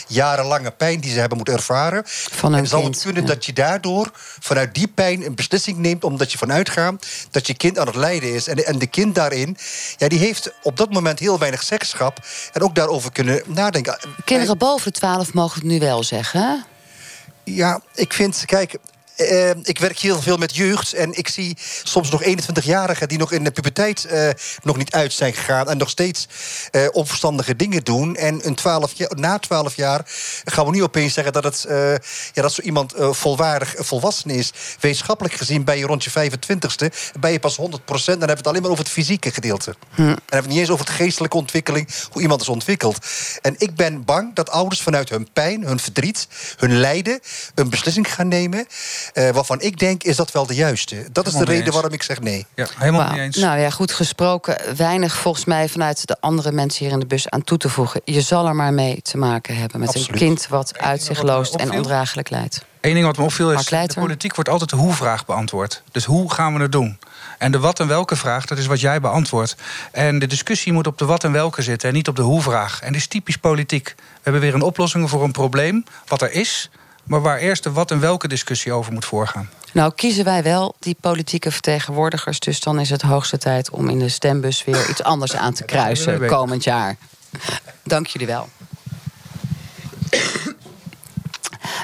jarenlange pijn die ze hebben moeten ervaren? Van hun en zal kind, het kunnen ja. dat je daardoor vanuit die pijn een beslissing neemt... omdat je vanuit gaat dat je kind aan het lijden is. En, en de kind daarin, ja, die heeft op dat moment heel weinig zeggenschap... en ook daarover kunnen nadenken. Kinderen boven de 12 mogen het nu wel zeggen. Ja, ik vind, kijk. Eh, ik werk heel veel met jeugd en ik zie soms nog 21-jarigen die nog in de puberteit eh, nog niet uit zijn gegaan en nog steeds eh, onverstandige dingen doen. En een 12 jaar, na 12 jaar gaan we nu opeens zeggen dat, het, eh, ja, dat zo iemand volwaardig volwassen is. Wetenschappelijk gezien ben je rond je 25ste, ben je pas 100%. Dan hebben we het alleen maar over het fysieke gedeelte. En dan hebben we het niet eens over de geestelijke ontwikkeling, hoe iemand is ontwikkeld. En ik ben bang dat ouders vanuit hun pijn, hun verdriet, hun lijden, een beslissing gaan nemen. Eh, waarvan ik denk, is dat wel de juiste? Dat is de reden eens. waarom ik zeg nee. Ja, helemaal niet eens. Nou ja, goed gesproken. Weinig volgens mij vanuit de andere mensen hier in de bus aan toe te voegen. Je zal er maar mee te maken hebben met Absoluut. een kind wat uitzichtloos en ondraaglijk lijdt. Eén ding wat me opviel is, de politiek wordt altijd de hoe-vraag beantwoord. Dus hoe gaan we het doen? En de wat en welke vraag, dat is wat jij beantwoordt. En de discussie moet op de wat en welke zitten en niet op de hoe-vraag. En dit is typisch politiek. We hebben weer een oplossing voor een probleem, wat er is... maar waar eerst de wat en welke discussie over moet voorgaan. Nou, kiezen wij wel die politieke vertegenwoordigers. Dus dan is het hoogste tijd om in de stembus weer iets anders aan te kruisen komend jaar. Dank jullie wel.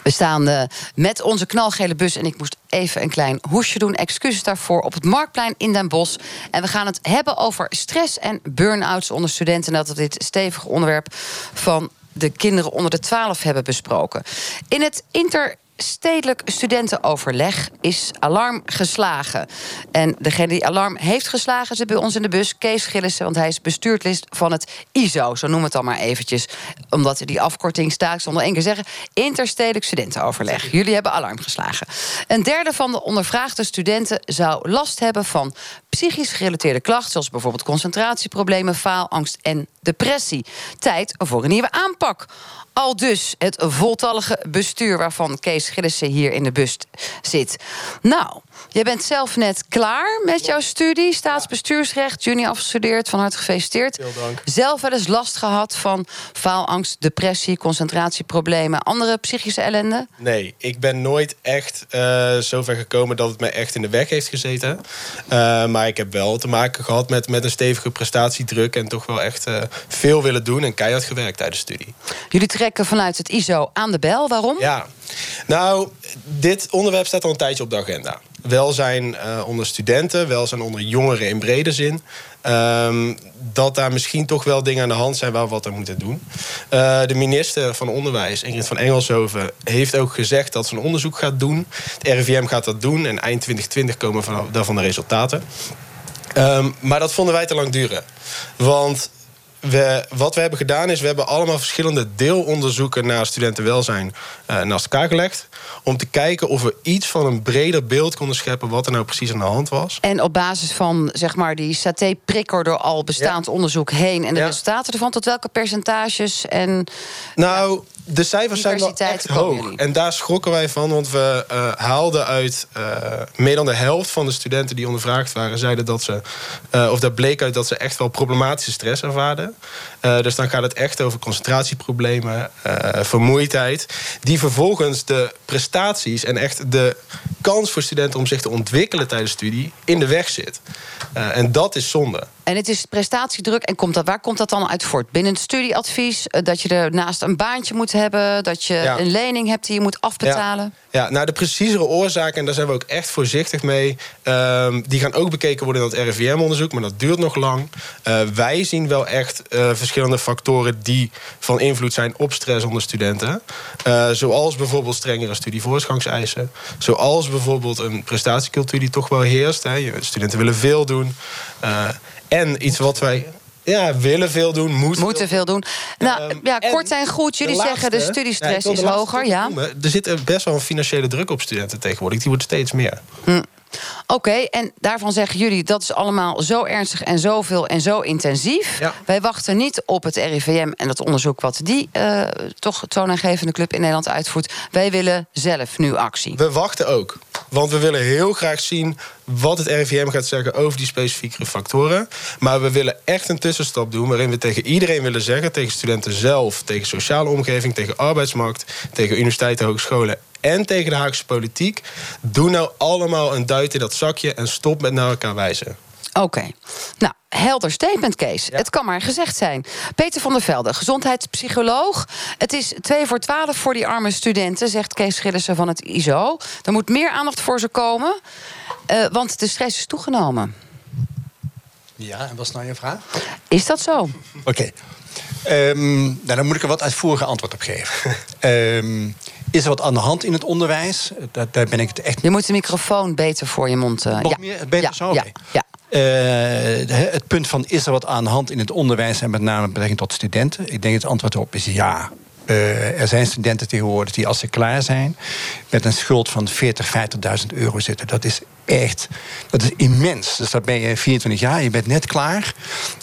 We staan eh, met onze knalgele bus en ik moest even een klein hoesje doen. Excuses daarvoor op het Marktplein in Den Bosch. En we gaan het hebben over stress en burn-outs onder studenten. En dat we dit stevige onderwerp van de kinderen onder de 12 hebben besproken. In het interstedelijk studentenoverleg is alarm geslagen. En degene die alarm heeft geslagen zit bij ons in de bus, Kees Gillissen, want hij is bestuurslid van het ISO, zo noem het dan maar eventjes. Omdat die afkorting staat, nog één keer zeggen, interstedelijk studentenoverleg. Jullie hebben alarm geslagen. Een derde van de ondervraagde studenten zou last hebben van psychisch gerelateerde klachten, zoals bijvoorbeeld concentratieproblemen, faalangst en depressie. Tijd voor een nieuwe aanpak. Al dus het voltallige bestuur waarvan Kees Gillissen hier in de bus zit. Nou, jij bent zelf net klaar met jouw studie, staatsbestuursrecht, juni afgestudeerd, van harte gefeliciteerd. Veel dank. Zelf wel eens last gehad van faalangst, depressie, concentratieproblemen, andere psychische ellende? Nee, ik ben nooit echt eh zover gekomen dat het me echt in de weg heeft gezeten. Eh, maar ik heb wel te maken gehad met, met een stevige prestatiedruk... en toch wel echt eh, veel willen doen en keihard gewerkt tijdens de studie. Jullie trekken vanuit het ISO aan de bel. Waarom? Ja, nou, dit onderwerp staat al een tijdje op de agenda. Welzijn eh, onder studenten, welzijn onder jongeren in brede zin. Ehm, dat daar misschien toch wel dingen aan de hand zijn waar we wat aan moeten doen. Eh, de minister van Onderwijs, Ingrid van Engelshoven, heeft ook gezegd dat ze een onderzoek gaat doen. Het RIVM gaat dat doen en eind 2020 komen van, daarvan de resultaten. Ehm, maar dat vonden wij te lang duren. Want we, wat we hebben gedaan is... we hebben allemaal verschillende deelonderzoeken... naar studentenwelzijn uh, naast elkaar gelegd... om te kijken of we iets van een breder beeld konden scheppen... wat er nou precies aan de hand was. En op basis van zeg maar, die saté-prikker... door al bestaand onderzoek heen en de Ja. resultaten ervan... tot welke percentages en... Nou, de cijfers zijn wel echt hoog. jullie. En daar schrokken wij van, want we eh, haalden uit... eh, meer dan de helft van de studenten die ondervraagd waren... zeiden dat ze, eh, of daar bleek uit dat ze echt wel problematische stress ervaarden. Dus dan gaat het echt over concentratieproblemen, vermoeidheid... die vervolgens de prestaties en echt de kans voor studenten... om zich te ontwikkelen tijdens studie in de weg zit. Eh, en dat is zonde. En het is prestatiedruk. En komt dat, waar komt dat dan uit voort? Binnen het studieadvies, eh, dat je ernaast een baantje moet hebben... dat je Ja. een lening hebt die je moet afbetalen. Ja, nou de preciezere oorzaken, en daar zijn we ook echt voorzichtig mee... ehm, die gaan ook bekeken worden in dat RIVM-onderzoek, maar dat duurt nog lang. Eh, wij zien wel echt eh, verschillende factoren die van invloed zijn op stress onder studenten. Zoals bijvoorbeeld strengere studievoorsgangseisen. Zoals bijvoorbeeld een prestatiecultuur die toch wel heerst. Hè. Je- Studenten willen veel doen. En iets wat wij... Ja, willen veel doen, moeten, Moeten veel doen. Nou, Ehm, ja, kort en goed. Jullie de zeggen de studiestress Ja, is hoger. Ja. noemen. Er zit best wel een financiële druk op studenten tegenwoordig. Die wordt steeds meer. Oké, en daarvan zeggen jullie dat is allemaal zo ernstig en zoveel en zo intensief. Ja. Wij wachten niet op het RIVM en het onderzoek wat die eh, toch toonaangevende club in Nederland uitvoert. Wij willen zelf nu actie. We wachten ook. Want we willen heel graag zien wat het RIVM gaat zeggen over die specifieke factoren. Maar we willen echt een tussenstap doen waarin we tegen iedereen willen zeggen, tegen studenten zelf, tegen sociale omgeving, tegen arbeidsmarkt, tegen universiteiten, hogescholen en tegen de Haagse politiek. Doe nou allemaal een duit in dat zakje en stop met naar elkaar wijzen. Oké. Nou, helder statement, Kees. Het kan maar gezegd zijn. Peter van der Velde, gezondheidspsycholoog. Het is twee voor twaalf voor die arme studenten, zegt Kees Gillissen van het ISO. Er moet meer aandacht voor ze komen, eh, want de stress is toegenomen. Ja, en wat is nou je vraag? Is dat zo? Oké. Ehm, nou, dan moet ik er wat uitvoeriger antwoord op geven. Ehm, is er wat aan de hand in het onderwijs? Daar, daar ben ik het echt Je moet de microfoon beter voor je mond. eh, Nog ja. meer? Beter ja, zo? Ja, Oké. ja. Eh, het punt van is er wat aan de hand in het onderwijs en met name met betrekking tot studenten? Ik denk het antwoord erop is ja. Eh, er zijn studenten tegenwoordig die als ze klaar zijn met een schuld van 40, 50.000 euro zitten. Dat is echt, dat is immens. Dus dan ben je 24 jaar, je bent net klaar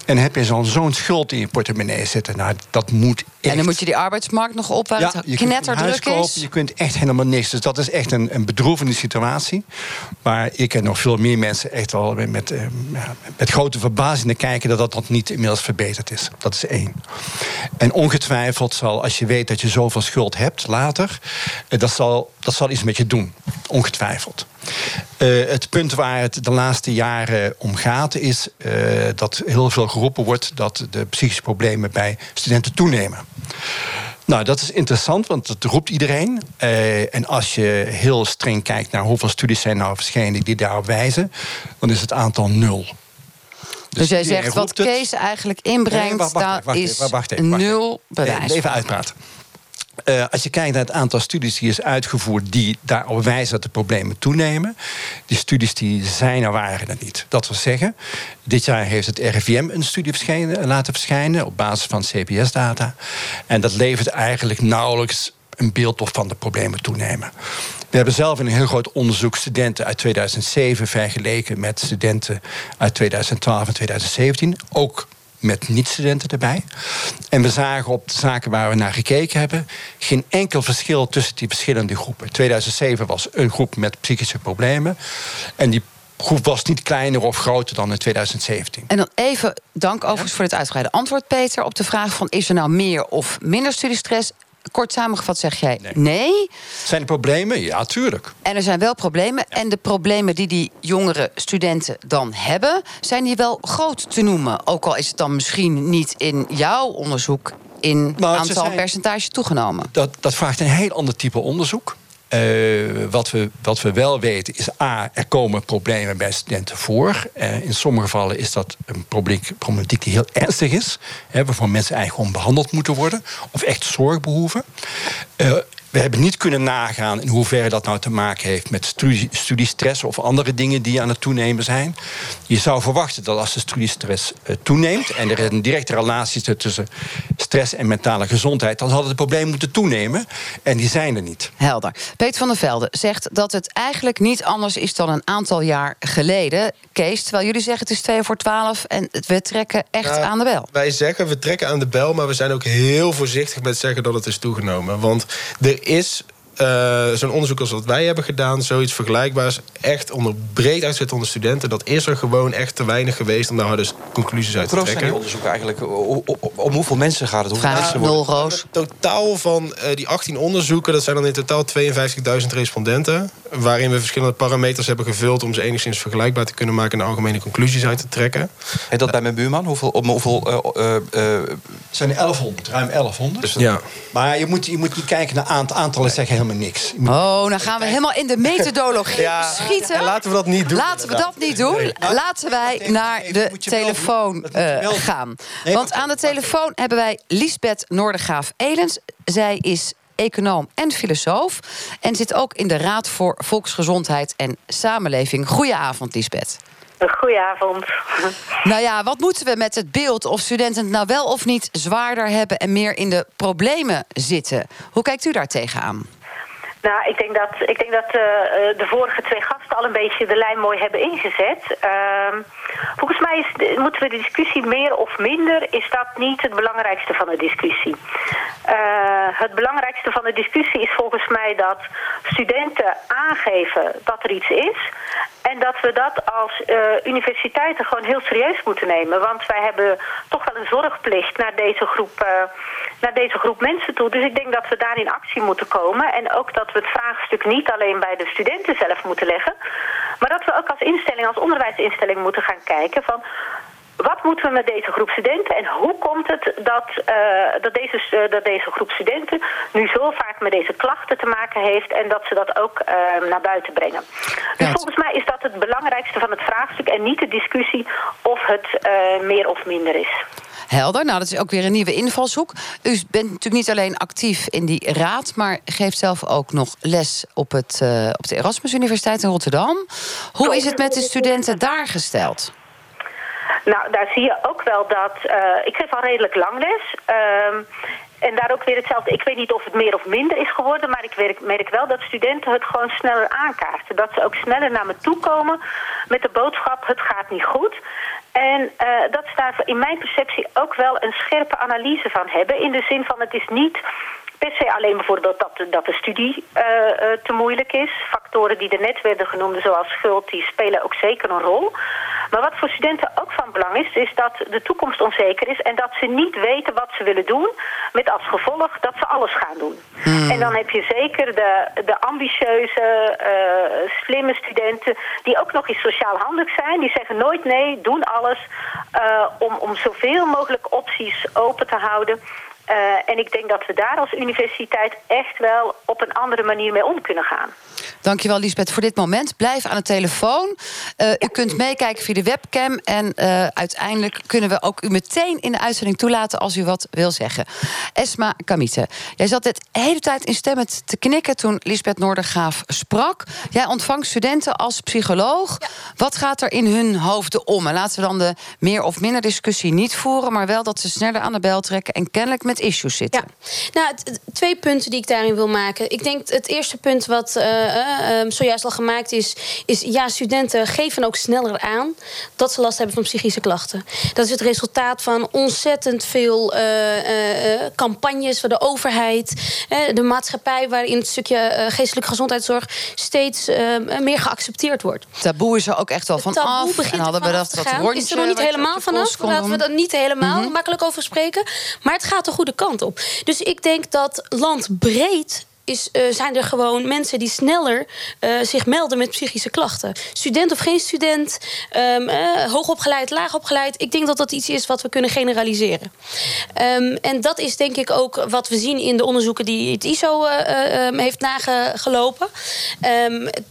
en heb je zo'n zo'n schuld in je portemonnee zitten. Nou, dat moet echt. En dan moet je die arbeidsmarkt nog op waar Ja, het knetterdruk is. Je kunt echt helemaal niks. Dus dat is echt een, een bedroevende situatie. Maar ik en nog veel meer mensen echt wel met, met, eh, met grote verbazing naar kijken dat dat, dat niet inmiddels verbeterd is. Dat is één. En ongetwijfeld zal, als je weet dat je zoveel schuld hebt later, eh, dat zal, dat zal iets met je doen. Ongetwijfeld. Eh, het punt waar het de laatste jaren om gaat, is eh, dat heel veel geroepen wordt dat de psychische problemen bij studenten toenemen. Nou, dat is interessant, want dat roept iedereen. Eh, en als je heel streng kijkt naar hoeveel studies zijn nou verschenen die daarop wijzen, dan is het aantal nul. Dus jij iedereen zegt wat. Kees eigenlijk inbrengt, Nee, wacht, wacht, daar wacht is nul bewijs. Even uitpraten. Eh, als je kijkt naar het aantal studies die is uitgevoerd... die daarop wijzen dat de problemen toenemen... die studies die zijn er waren er niet. Dat wil zeggen, dit jaar heeft het RIVM een studie verschijnen, laten verschijnen... op basis van CPS-data. En dat levert eigenlijk nauwelijks een beeld op van de problemen toenemen. We hebben zelf in een heel groot onderzoek studenten uit 2007 vergeleken... met studenten uit 2012 en 2017. Ook met niet-studenten erbij. En we zagen op de zaken waar we naar gekeken hebben... geen enkel verschil tussen die verschillende groepen. 2007 was een groep met psychische problemen. En die groep was niet kleiner of groter dan in 2017. En dan even, dank overigens voor het uitgebreide antwoord, Peter... op de vraag van is er nou meer of minder studiestress? Kort samengevat zeg jij nee. Zijn er problemen? Ja, tuurlijk. En er zijn wel problemen. En de problemen die die jongere studenten dan hebben... zijn die wel groot te noemen. Ook al is het dan misschien niet in jouw onderzoek... in Maar aantal zijn- percentage toegenomen. Dat, dat vraagt een heel ander type onderzoek. Eh, wat, we, wat we wel weten is, A, er komen problemen bij studenten voor. Eh, in sommige gevallen is dat een problematiek, die heel ernstig is. Hè, waarvan mensen eigenlijk gewoon behandeld moeten worden. Of echt zorg behoeven. Eh, we hebben niet kunnen nagaan in hoeverre dat nou te maken heeft met studie, studiestress of andere dingen die aan het toenemen zijn. Je zou verwachten dat als de studiestress toeneemt en er een directe relatie tussen stress en mentale gezondheid, dan had het probleem moeten toenemen. En die zijn er niet. Helder. Peter van der Velde zegt dat het eigenlijk niet anders is dan een aantal jaar geleden. Kees, terwijl jullie zeggen het is 2 voor 12 en we trekken echt Nou, aan de bel. Wij zeggen we trekken aan de bel, maar we zijn ook heel voorzichtig met zeggen dat het is toegenomen. Want er is eh, zo'n onderzoek als wat wij hebben gedaan, zoiets vergelijkbaars, echt onder breed uitzet onder studenten, dat is er gewoon echt te weinig geweest om daar harde conclusies uit te Hoe groot zijn die trekken. onderzoeken eigenlijk? O- Om hoeveel mensen gaat het? Hoeveel Vraag mensen is worden- nul roos. Totaal van eh, die 18 onderzoeken, dat zijn dan in totaal 52.000 respondenten. Waarin we verschillende parameters hebben gevuld om ze enigszins vergelijkbaar te kunnen maken en algemene conclusies uit te trekken. En dat bij mijn buurman? Hoeveel, om hoeveel eh, eh, eh, Het zijn er 1100, ruim 1100. Dus Ja. Maar je moet, je moet niet kijken naar aant aantallen, zeggen helemaal niks. Moet- Oh, dan gaan we helemaal in de methodologie schieten. En laten we dat niet doen. Laten we dat niet doen. Laten wij even- naar de telefoon eh, gaan. Nee, Want aan de telefoon hebben wij Lisbeth Noordergaaf-Elens. Zij is econoom en filosoof. En zit ook in de Raad voor Volksgezondheid en Samenleving. Goedenavond, Lisbeth. Goedenavond. Nou ja, wat moeten we met het beeld of studenten het nou wel of niet zwaarder hebben en meer in de problemen zitten? Hoe kijkt u daar tegenaan? Nou, ik denk dat, ik denk dat eh, eh, de vorige twee gasten al een beetje de lijn mooi hebben ingezet. Ehm, volgens mij moeten we de discussie meer of minder, is dat niet het belangrijkste van de discussie. Eh, het belangrijkste van de discussie is volgens mij dat studenten aangeven dat er iets is. En dat we dat als eh, universiteiten gewoon heel serieus moeten nemen. Want wij hebben toch wel een zorgplicht naar deze groep, eh, naar deze groep mensen toe. Dus ik denk dat we daar in actie moeten komen. En ook dat we het vraagstuk niet alleen bij de studenten zelf moeten leggen. Maar dat we ook als instelling, als onderwijsinstelling moeten gaan kijken van... Wat moeten we met deze groep studenten en hoe komt het dat, eh, dat, deze, eh, dat deze groep studenten nu zo vaak met deze klachten te maken heeft en dat ze dat ook eh, naar buiten brengen? Dus Ja. volgens mij is dat het belangrijkste van het vraagstuk en niet de discussie of het meer of minder is. Helder, nou dat is ook weer een nieuwe invalshoek. U bent natuurlijk niet alleen actief in die raad, maar geeft zelf ook nog les op, het, op de Erasmus Universiteit in Rotterdam. Hoe is het met de studenten daar gesteld? Nou, daar zie je ook wel dat. eh, ik geef al redelijk lang les. ehm, en daar ook weer hetzelfde. Ik weet niet of het meer of minder is geworden, maar ik merk, wel dat studenten het gewoon sneller aankaarten. Dat ze ook sneller naar me toe komen met de boodschap: het gaat niet goed. En eh, dat ze daar in mijn perceptie ook wel een scherpe analyse van hebben. In de zin van: het is niet per se alleen bijvoorbeeld dat de, dat de studie eh, eh, te moeilijk is. Factoren die er net werden genoemd, zoals schuld, die spelen ook zeker een rol. Maar wat voor studenten ook van belang is, is dat de toekomst onzeker is en dat ze niet weten wat ze willen doen, met als gevolg dat ze alles gaan doen. En dan heb je zeker de, de ambitieuze, eh, slimme studenten, die ook nog eens sociaal handig zijn, die zeggen nooit nee, doen alles om, om zoveel mogelijk opties open te houden. Eh, en ik denk dat we daar als universiteit echt wel op een andere manier mee om kunnen gaan. Dankjewel Lisbeth voor dit moment. Blijf aan de telefoon. Eh, u kunt meekijken via de webcam. En eh, uiteindelijk kunnen we ook u meteen in de uitzending toelaten als u wat wil zeggen. Esma Kamite, jij zat de hele tijd in stemmen te knikken toen Lisbeth Noordergaaf sprak. Jij ontvangt studenten als psycholoog. Wat gaat er in hun hoofden om? En laten we dan de meer of minder discussie niet voeren, maar wel dat ze sneller aan de bel trekken en kennelijk met issues zitten. Ja, nou, twee punten die ik daarin wil maken. Ik denk het eerste punt wat eh, eh, eh, zojuist al gemaakt is, is ja, studenten geven ook sneller aan dat ze last hebben van psychische klachten. Dat is het resultaat van ontzettend veel eh, eh, eh, campagnes van de overheid, de maatschappij, waarin het stukje geestelijke gezondheidszorg steeds eh, meer geaccepteerd wordt. Taboe is er ook echt wel van taboe af. begint en hadden we dat, dat rondje is er nog niet helemaal vanaf. Laten we er niet helemaal Mhm. makkelijk over spreken. Maar het gaat de goede kant op. Dus ik denk dat landbreed is, eh, zijn er gewoon mensen die sneller eh, zich melden met psychische klachten. Student of geen student, ehm, eh, hoogopgeleid, laagopgeleid. Ik denk dat dat iets is wat we kunnen generaliseren. Ehm, en dat is denk ik ook wat we zien in de onderzoeken die het ISO eh, eh, ehm, heeft nagelopen.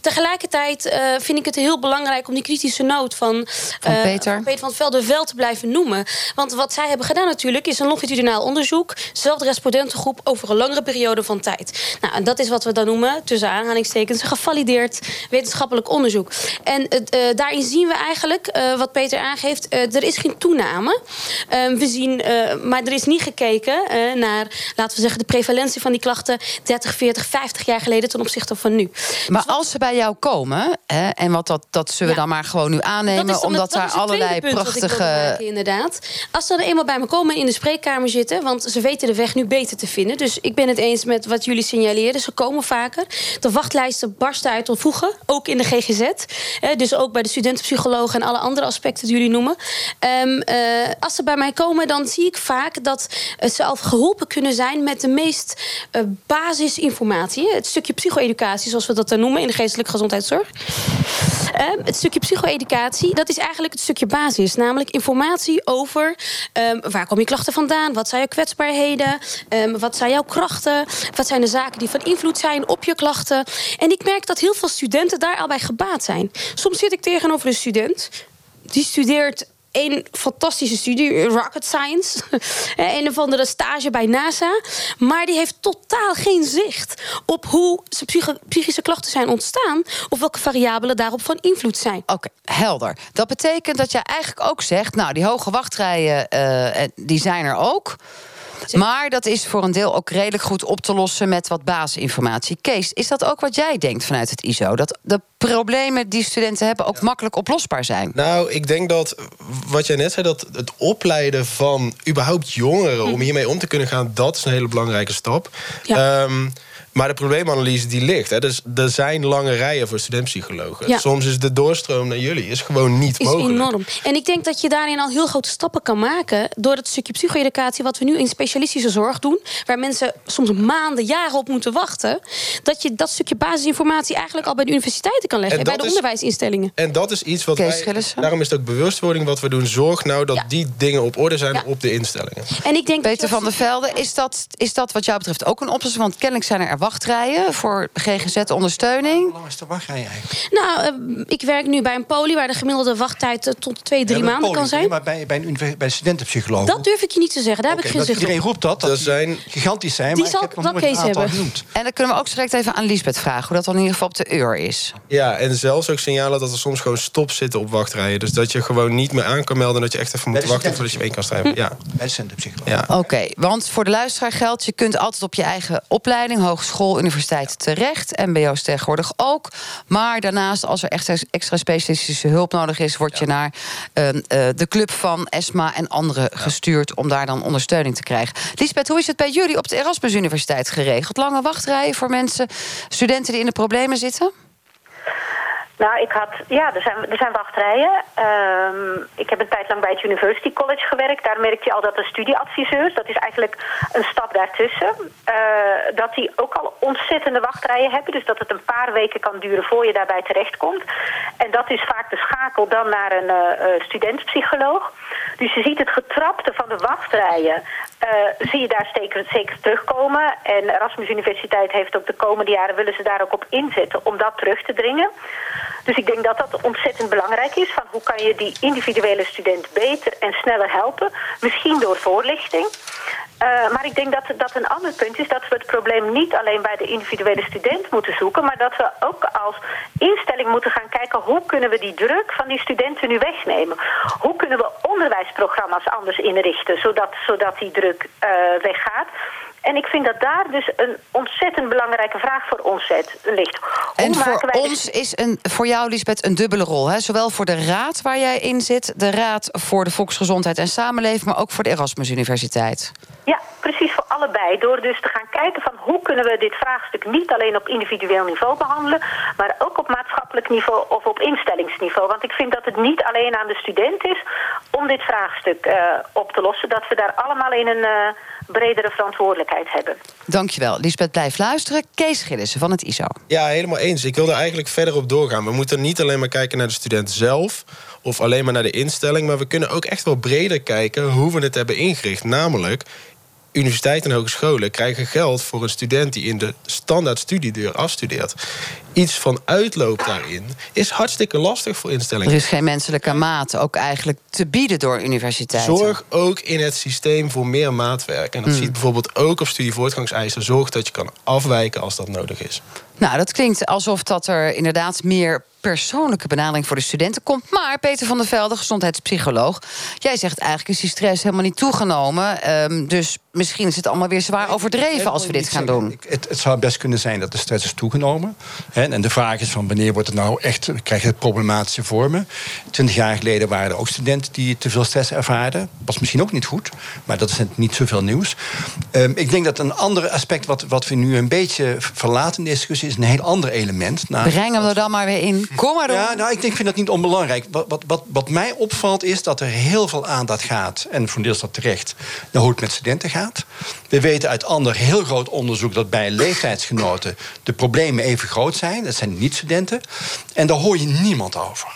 Tegelijkertijd vind ik het heel belangrijk om die kritische noot van, Van Peter. van Peter van het Velde wel te blijven noemen. Want wat zij hebben gedaan natuurlijk is een longitudinaal onderzoek, zelfde respondentengroep over een langere periode van tijd. Nou, dat is wat we dan noemen, tussen aanhalingstekens, gevalideerd wetenschappelijk onderzoek. En uh, daarin zien we eigenlijk, uh, wat Peter aangeeft, uh, er is geen toename. Ehm, we zien, maar er is niet gekeken naar, laten we zeggen, de prevalentie van die klachten 30, 40, 50 jaar geleden ten opzichte van nu. Maar dus als ze bij jou komen, hè, en wat dat, dat zullen we dan maar gewoon nu aannemen, omdat daar allerlei prachtige. Maken, inderdaad. Als ze er eenmaal bij me komen en in de spreekkamer zitten, want ze weten de weg nu beter te vinden. Dus ik ben het eens met wat jullie Ze komen vaker. De wachtlijsten barsten uit tot voegen, ook in de GGZ. dus ook bij de studentenpsychologen en alle andere aspecten die jullie noemen. Um, uh, als ze bij mij komen, dan zie ik vaak dat ze al geholpen kunnen zijn met de meest uh, basisinformatie. Het stukje psycho-educatie, zoals we dat dan noemen in de geestelijke gezondheidszorg. Um, het stukje psycho-educatie, dat is eigenlijk het stukje basis. Namelijk informatie over um, waar komen je klachten vandaan? Wat zijn je kwetsbaarheden? Wat zijn jouw krachten? Wat zijn de zaken die van invloed zijn op je klachten? En ik merk dat heel veel studenten daar al bij gebaat zijn. Soms zit ik tegenover een student. Die studeert een fantastische studie, rocket science. een of andere stage bij NASA. Maar die heeft totaal geen zicht op hoe zijn psychische klachten zijn ontstaan. Of welke variabelen daarop van invloed zijn. Oké, helder. Dat betekent dat je eigenlijk ook zegt, nou, die hoge wachtrijen, uh, die zijn er ook. Maar dat is voor een deel ook redelijk goed op te lossen met wat basisinformatie. Kees, is dat ook wat jij denkt vanuit het ISO? Dat de problemen die studenten hebben ook makkelijk oplosbaar zijn? Nou, ik denk dat wat jij net zei, dat het opleiden van überhaupt jongeren om hm. hiermee om te kunnen gaan, dat is een hele belangrijke stap. Ja. Ehm, maar de probleemanalyse die ligt. Hè, dus er zijn lange rijen voor studentpsychologen. Soms is de doorstroom naar jullie is gewoon niet is mogelijk. enorm. En ik denk dat je daarin al heel grote stappen kan maken... door het stukje psycho-educatie wat we nu in specialistische zorg doen... waar mensen soms maanden, jaren op moeten wachten... dat je dat stukje basisinformatie eigenlijk al bij de universiteiten kan leggen... en bij de onderwijsinstellingen. En dat is iets wat wij... Daarom is het ook bewustwording wat we doen. Zorg nou dat die dingen op orde zijn op de instellingen. En ik denk Peter van der Velde, is dat, is dat wat jou betreft ook een oplossing? Want kennelijk zijn er wachtrijen voor GGZ-ondersteuning. Hoe lang is de wachtrij eigenlijk? Nou, uh, ik werk nu bij een poli waar de gemiddelde wachttijd uh, tot twee, drie ja, maanden poli, kan zijn. Maar bij, bij, een, bij een studentenpsycholoog? Dat durf ik je niet te zeggen. Daar okay, heb ik geen zicht Iedereen roept dat, dat zijn gigantisch zijn. Die maar zal ik heb dat case hebben. Genoemd. En dan kunnen we ook direct even aan Lisbeth vragen... hoe dat dan in ieder geval op de uur is. Ja, en zelfs ook signalen dat er soms gewoon stop zitten op wachtrijen. Dus dat je gewoon niet meer aan kan melden... dat je echt even moet wachten voordat je mee kan schrijven. Ja. Ja. Oké, okay, want voor de luisteraar geldt... je kunt altijd op je eigen opleiding, hogeschool, universiteit terecht. MBO's tegenwoordig ook. Maar daarnaast, als er echt extra specialistische hulp nodig is, word je naar uh, uh, de club van ESMA en anderen ja. gestuurd om daar dan ondersteuning te krijgen. Lisbeth, hoe is het bij jullie op de Erasmus Universiteit geregeld? Lange wachtrijen voor mensen, studenten die in de problemen zitten? Nou, ik had, ja, er zijn, er zijn wachtrijen. Um, ik heb een tijd lang bij het University College gewerkt. Daar merk je al dat de studieadviseurs, dat is eigenlijk een stap daartussen, uh, dat die ook al ontzettende wachtrijen hebben. Dus dat het een paar weken kan duren voor je daarbij terechtkomt. En dat is vaak de schakel dan naar een uh, studentpsycholoog. Dus je ziet het getrapte van de wachtrijen, uh, zie je daar zeker, zeker terugkomen. En Erasmus Universiteit heeft ook de komende jaren, willen ze daar ook op inzetten om dat terug te dringen. Dus ik denk dat dat ontzettend belangrijk is. Van hoe kan je die individuele student beter en sneller helpen? Misschien door voorlichting. Uh, maar ik denk dat dat een ander punt is dat we het probleem niet alleen bij de individuele student moeten zoeken, maar dat we ook als instelling moeten gaan kijken hoe kunnen we die druk van die studenten nu wegnemen. Hoe kunnen we onderwijsprogramma's anders inrichten zodat, zodat die druk uh, weggaat. En ik vind dat daar dus een ontzettend belangrijke vraag voor ons zet, ligt. Hoe en voor ons is een, voor jou, Lisbeth, een dubbele rol. Hè? Zowel voor de raad waar jij in zit, de Raad voor de Volksgezondheid en Samenleving, maar ook voor de Erasmus Universiteit. Ja, precies voor allebei. Door dus te gaan kijken van hoe kunnen we dit vraagstuk niet alleen op individueel niveau behandelen, maar ook op maatschappelijk niveau of op instellingsniveau. Want ik vind dat het niet alleen aan de student is om dit vraagstuk uh, op te lossen. Dat we daar allemaal in een uh, bredere verantwoordelijkheid hebben. Dankjewel. Lisbeth, blijf luisteren. Kees Gillissen van het ISO. Ja, helemaal eens. Ik wil er eigenlijk verder op doorgaan. We moeten niet alleen maar kijken naar de student zelf of alleen maar naar de instelling, maar we kunnen ook echt wel breder kijken hoe we het hebben ingericht. Namelijk, universiteiten en hogescholen krijgen geld voor een student die in de standaard studiedeur afstudeert. Iets van uitloop daarin is hartstikke lastig voor Er instellingen. is geen menselijke maat ook eigenlijk te bieden door universiteiten. Zorg ook in het systeem voor meer maatwerk. En dat Hmm. ziet bijvoorbeeld ook op studievoortgangseisen. Zorg dat je kan afwijken als dat nodig is. Nou, dat klinkt alsof dat er inderdaad meer persoonlijke benadering voor de studenten komt. Maar Peter van der Velde, gezondheidspsycholoog, jij zegt eigenlijk is die stress helemaal niet toegenomen. Ehm, dus misschien is het allemaal weer zwaar overdreven als we dit gaan doen. Het, het zou best kunnen zijn dat de stress is toegenomen. En de vraag is van wanneer wordt het nou echt, krijgt het problematische vormen. Twintig jaar geleden waren er ook studenten die te veel stress ervaarden. Was misschien ook niet goed, maar dat is niet zoveel nieuws. Ehm, ik denk dat een ander aspect wat, wat we nu een beetje verlaten in de discussie is een heel ander element. namelijk Breng hem er dan maar weer in. Kom maar ja, nou, ik denk, vind dat niet onbelangrijk. Wat, wat, wat, wat mij opvalt is dat er heel veel aandacht gaat... en voor een deel is dat terecht, naar hoe het met studenten gaat. We weten uit ander heel groot onderzoek... dat bij leeftijdsgenoten de problemen even groot zijn. Dat zijn niet-studenten. En daar hoor je niemand over.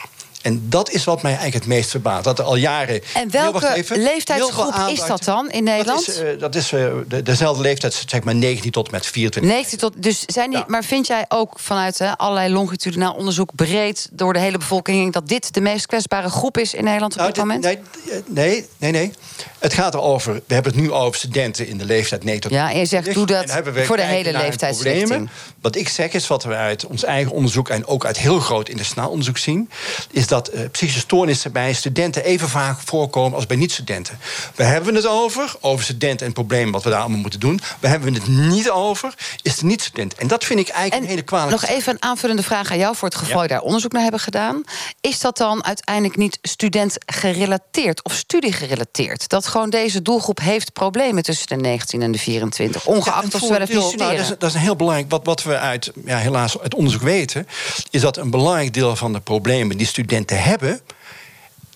En dat is wat mij eigenlijk het meest verbaast. Dat er al jaren... En welke even, leeftijdsgroep is dat dan in Nederland? Dat is, eh, dat is eh, de, dezelfde leeftijd, zeg maar 19 tot met 24. 19 tot, dus zijn die, Maar vind jij ook vanuit hè, allerlei longitudinaal onderzoek breed door de hele bevolking dat dit de meest kwetsbare groep is in Nederland op Nou, dit moment? nee, nee, nee, nee. Het gaat erover. We hebben het nu over studenten in de leeftijd 9 tot Ja, en je zegt, doe dat voor de hele leeftijdsrichting. problemen. Wat ik zeg is wat we uit ons eigen onderzoek en ook uit heel groot internationaal onderzoek zien, is dat eh, psychische stoornissen bij studenten even vaak voorkomen als bij niet-studenten. We hebben het over, over studenten en problemen wat we daar allemaal moeten doen. We hebben het niet over, is de niet-student. En dat vind ik eigenlijk een hele kwalijke Nog even een aanvullende vraag aan jou voor het geval je daar onderzoek naar hebben gedaan. Is dat dan uiteindelijk niet student gerelateerd of studiegerelateerd? Dat gewoon deze doelgroep heeft problemen tussen de 19 en de 24, ongeacht of ze wel of niet voordeel- studeren. nou, dat, is, dat is een heel belangrijk. Wat, wat we uit, ja, helaas uit onderzoek weten, is dat een belangrijk deel van de problemen die studenten hebben,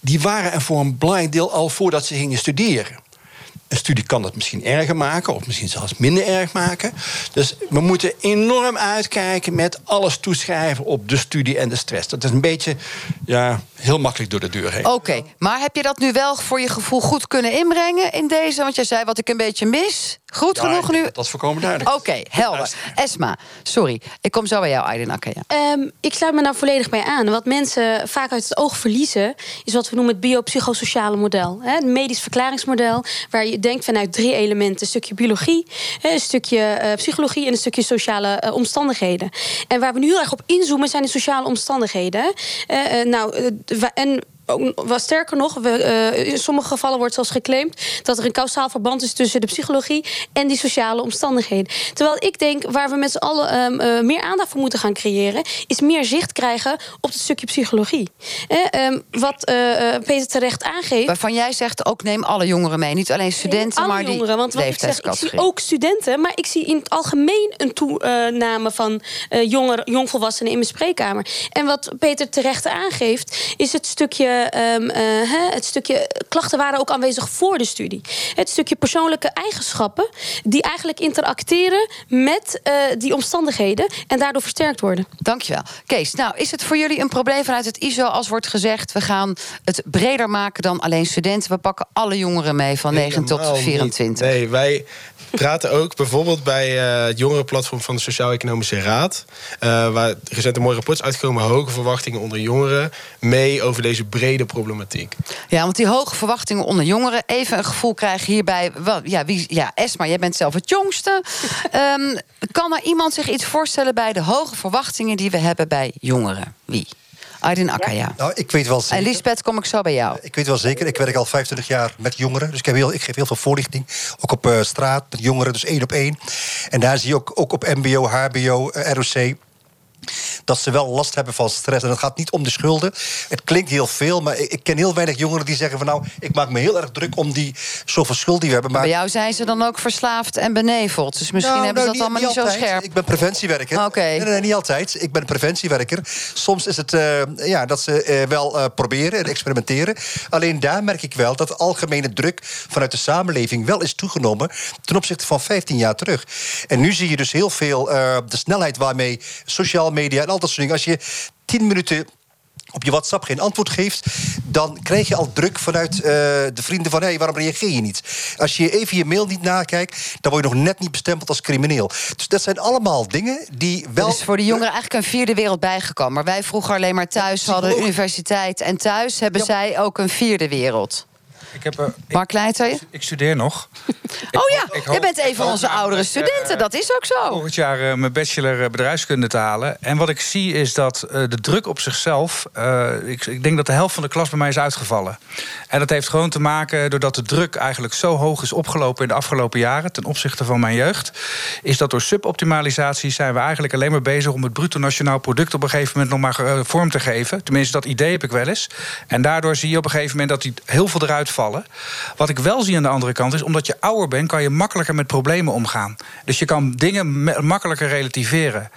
die waren er voor een belangrijk deel al voordat ze gingen studeren. Een studie kan dat misschien erger maken, of misschien zelfs minder erg maken. Dus we moeten enorm uitkijken met alles toeschrijven op de studie en de stress. Dat is een beetje ja, heel makkelijk door de deur heen. Oké, maar heb je dat nu wel voor je gevoel goed kunnen inbrengen in deze? Want jij zei wat ik een beetje mis. Goed Ja, genoeg nu? Dat is volkomen duidelijk. Oké, helder. Esma, sorry. Ik kom zo bij jou, Aiden Akkaya. Ehm, ik sluit me daar volledig bij aan. Wat mensen vaak uit het oog verliezen, is wat we noemen het biopsychosociale model. Hè, Het medisch verklaringsmodel, waar je denkt vanuit drie elementen: een stukje biologie, hè, een stukje eh, psychologie en een stukje sociale eh, omstandigheden. En waar we nu heel erg op inzoomen, zijn de sociale omstandigheden. Eh, nou, en ook- wat sterker nog, we, eh, in sommige gevallen wordt zelfs geclaimd dat er een kausaal verband is tussen de psychologie en die sociale omstandigheden. Terwijl ik denk, waar we met z'n allen ehm, eh, meer aandacht voor moeten gaan creëren, is meer zicht krijgen op het stukje psychologie. Eh, ehm, wat eh, Peter terecht aangeeft. Waarvan jij zegt ook neem alle jongeren mee. Niet alleen studenten, Alle maar die jongeren, want wat ik zeg, ik zie ook studenten, maar ik zie in het algemeen een toename van jongeren, jongvolwassenen in mijn spreekkamer. En wat Peter terecht aangeeft, is het stukje, ehm, eh, hè, het stukje klachten waren ook aanwezig voor de studie. Het stukje persoonlijke eigenschappen die eigenlijk interacteren met eh, die omstandigheden en daardoor versterkt worden. Dankjewel. Kees, nou is het voor jullie een probleem vanuit het ISO als wordt gezegd... we gaan het breder maken dan alleen studenten. We pakken alle jongeren mee van 9 tot Helemaal niet. 24. Nee, wij praten ook bijvoorbeeld bij eh, het jongerenplatform van de Sociaal-Economische Raad. eh, waar recent een mooi rapport is uitgekomen, hoge verwachtingen onder jongeren, mee over deze brede problematiek. Ja, want die hoge verwachtingen onder jongeren... even een gevoel krijgen hierbij... Wel, ja, wie, ja, Esma, jij bent zelf het jongste. Ehm, kan er iemand zich iets voorstellen bij de hoge verwachtingen... die we hebben bij jongeren? Wie? Aydin Akkaya. Nou, ik weet wel zeker. En Lisbeth, kom ik zo bij jou. Ik weet wel zeker, ik werk al 25 jaar met jongeren. Dus ik, heb heel, ik geef heel veel voorlichting. Ook op eh, straat met jongeren, dus één op één. En daar zie je ook, ook op MBO, HBO, eh, ROC. Dat ze wel last hebben van stress. En het gaat niet om de schulden. Het klinkt heel veel, maar ik, ik ken heel weinig jongeren die zeggen van nou, ik maak me heel erg druk om die zoveel schuld die we hebben. Maar Bij jou zijn ze dan ook verslaafd en beneveld. Dus misschien Nou, hebben ze nou, dat allemaal niet, zo scherp. Ik ben preventiewerker. Nee, nee, nee, niet altijd. Ik ben preventiewerker. Soms is het eh, ja, dat ze eh, wel eh, proberen en experimenteren. Alleen daar merk ik wel dat de algemene druk vanuit de samenleving wel is toegenomen ten opzichte van 15 jaar terug. En nu zie je dus heel veel de snelheid waarmee sociale media en al dat soort dingen. Als je 10 minuten op je WhatsApp geen antwoord geeft, dan krijg je al druk vanuit eh, de vrienden van hé, hey, waarom reageer je niet? Als je even je mail niet nakijkt, dan word je nog net niet bestempeld als crimineel. Dus dat zijn allemaal dingen die wel. Is voor de jongeren eigenlijk een vierde wereld bijgekomen. Maar wij vroeger alleen maar thuis hadden de universiteit. En thuis hebben zij ook een vierde wereld. Ik heb, eh, Mark Leijter? Ik studeer nog. Oh ja, ik hoop- bent een van onze oudere namelijk, studenten. eh, Dat is ook zo. Volgend jaar eh, mijn bachelor eh, bedrijfskunde te halen. En wat ik zie is dat eh, de druk op zichzelf. eh, ik, ik denk dat de helft van de klas bij mij is uitgevallen. En dat heeft gewoon te maken doordat de druk eigenlijk zo hoog is opgelopen in de afgelopen jaren. ten opzichte van mijn jeugd. Is dat door suboptimalisatie zijn we eigenlijk alleen maar bezig om het bruto nationaal product op een gegeven moment nog maar eh, vorm te geven. Tenminste, dat idee heb ik wel eens. En daardoor zie je op een gegeven moment dat die heel veel eruit Wat ik wel zie aan de andere kant is, omdat je ouder bent, kan je makkelijker met problemen omgaan. Dus je kan dingen makkelijker relativeren.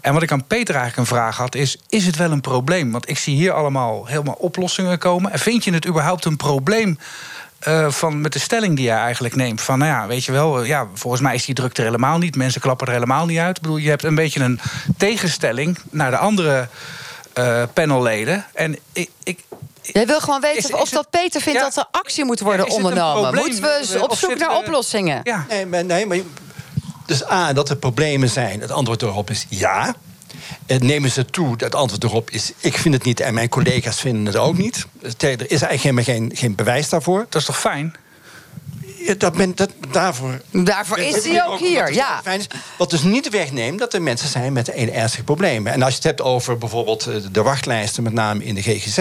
En wat ik aan Peter eigenlijk een vraag had, is: is het wel een probleem? Want ik zie hier allemaal helemaal oplossingen komen. En vind je het überhaupt een probleem? eh, van, met de stelling die jij eigenlijk neemt. Van, nou ja, weet je wel, eh, ja, volgens mij is die druk er helemaal niet. Mensen klappen er helemaal niet uit. Ik bedoel, je hebt een beetje een tegenstelling naar de andere eh, panelleden. En ik, ik, Jij wil gewoon weten Is- of is dat Peter vindt Ja. dat er actie moet worden ondernomen. probleem? Moeten we op zoek naar oplossingen? ja. Nee, maar, nee, maar dus A, dat er problemen zijn. Het antwoord erop is ja. En nemen ze toe, het antwoord erop is... ik vind het niet en mijn collega's vinden het ook niet. Dus Er is eigenlijk helemaal geen, geen bewijs daarvoor. Dat is toch fijn? Dat daarvoor Daarvoor is hij ook hier, wat ja. fijn is. Wat dus niet wegneemt dat er mensen zijn met een ernstig probleem. En als je het hebt over bijvoorbeeld eh, de wachtlijsten, met name in de GGZ.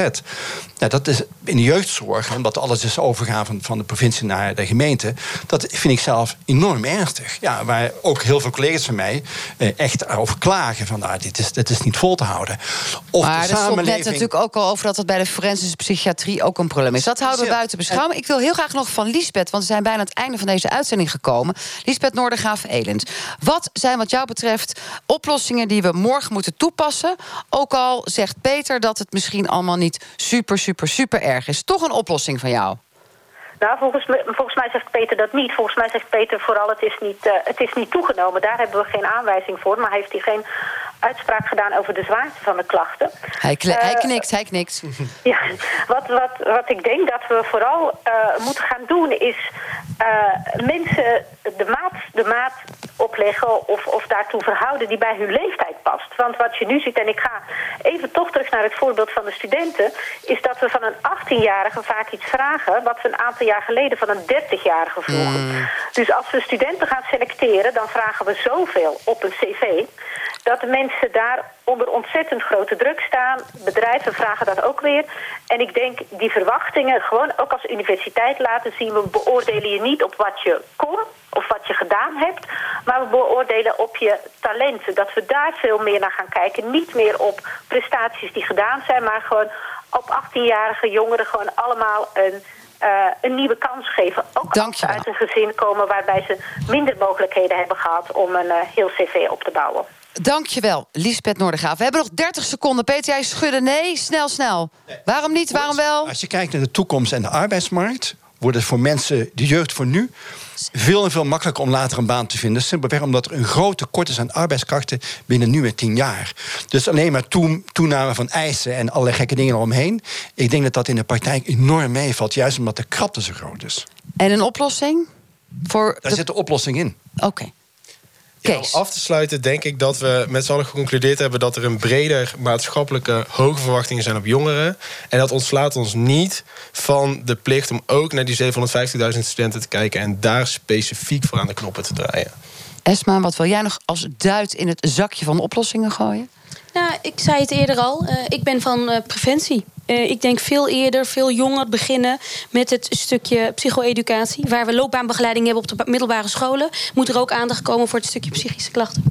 Nou, dat is in de jeugdzorg, omdat alles is overgaan van, van de provincie naar de gemeente. Dat vind ik zelf enorm ernstig. Ja, waar ook heel veel collega's van mij eh, echt over klagen: van nou, dit, is, dit is niet vol te houden. Of Maar de er stond net samenleving. natuurlijk ook al over dat het bij de forensische psychiatrie ook een probleem is. Dat houden we buiten beschouwing. Ik wil heel graag nog van Liesbeth, want we zijn bijna het einde van deze uitzending gekomen. Liesbeth Noordergraaf Elend. Wat zijn wat jou betreft oplossingen die we morgen moeten toepassen? Ook al zegt Peter dat het misschien allemaal niet super, super, super erg is. Toch een oplossing van jou. Nou, volgens, me- volgens mij zegt Peter dat niet. Volgens mij zegt Peter vooral het is, niet, eh, het is niet toegenomen. Daar hebben we geen aanwijzing voor. Maar heeft hij geen uitspraak gedaan over de zwaarte van de klachten. Hij, kle- hij Eh, knikt, hij knikt. Ja, wat, wat, wat ik denk dat we vooral eh, moeten gaan doen is mensen de maat, de maat opleggen of, of daartoe verhouden die bij hun leeftijd past. Want wat je nu ziet, en ik ga even toch terug naar het voorbeeld van de studenten, is dat we van een 18-jarige vaak iets vragen wat we een aantal jaar geleden van een 30-jarige vroegen. Dus als we studenten gaan selecteren, dan vragen we zoveel op een cv dat de mensen daar onder ontzettend grote druk staan. Bedrijven vragen dat ook weer. En ik denk die verwachtingen gewoon ook als universiteit laten zien. We beoordelen je niet op wat je kon of wat je gedaan hebt. Maar we beoordelen op je talenten. Dat we daar veel meer naar gaan kijken. Niet meer op prestaties die gedaan zijn. Maar gewoon op 18-jarige jongeren gewoon allemaal een... eh, een nieuwe kans geven. Ook als ze uit een gezin komen waarbij ze minder mogelijkheden hebben gehad om een eh, heel cv op te bouwen. Dankjewel, Liesbeth Noordergraaf. We hebben nog 30 seconden. Peter, jij schudde nee. Snel, snel. Waarom niet? Waarom wel? Als je kijkt naar de toekomst en de arbeidsmarkt, wordt het voor mensen, de jeugd voor nu, veel en veel makkelijker om later een baan te vinden. Simpelweg omdat er een groot tekort is aan arbeidskrachten binnen nu en tien jaar. Dus alleen maar toe- toename van eisen en allerlei gekke dingen eromheen. Ik denk dat dat in de praktijk enorm meevalt, juist omdat de krapte zo groot is. En een oplossing? Voor Daar de- zit de oplossing in. Oké. Ja, om af te sluiten denk ik dat we met z'n allen geconcludeerd hebben... dat er een breder maatschappelijke hoge verwachtingen zijn op jongeren. En dat ontslaat ons niet van de plicht om ook naar die 750.000 studenten te kijken... en daar specifiek voor aan de knoppen te draaien. Esma, wat wil jij nog als duit in het zakje van oplossingen gooien? Nou, ik zei het eerder al. eh, ik ben van eh, preventie. Eh, ik denk veel eerder, veel jonger beginnen met het stukje psycho-educatie. Waar we loopbaanbegeleiding hebben op de ba- middelbare scholen, moet er ook aandacht komen voor het stukje psychische klachten.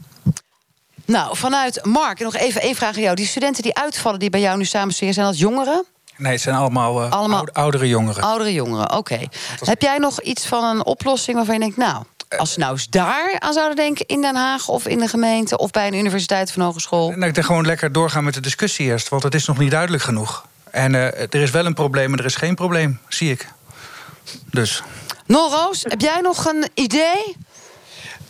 Nou, vanuit Mark, nog even één vraag aan jou. Die studenten die uitvallen, die bij jou nu samenstuderen, zijn dat jongeren? Nee, het zijn allemaal, eh, Allemaal- oude- oudere jongeren. Oudere jongeren, oké. Heb jij nog iets van een oplossing waarvan je denkt... nou, als ze nou eens daar aan zouden denken... in Den Haag of in de gemeente of bij een universiteit of een hogeschool... Nou, ik denk gewoon lekker doorgaan met de discussie eerst, want het is nog niet duidelijk genoeg. En eh, er is wel een probleem, maar er is geen probleem, zie ik. Dus. Nol Roos, heb jij nog een idee?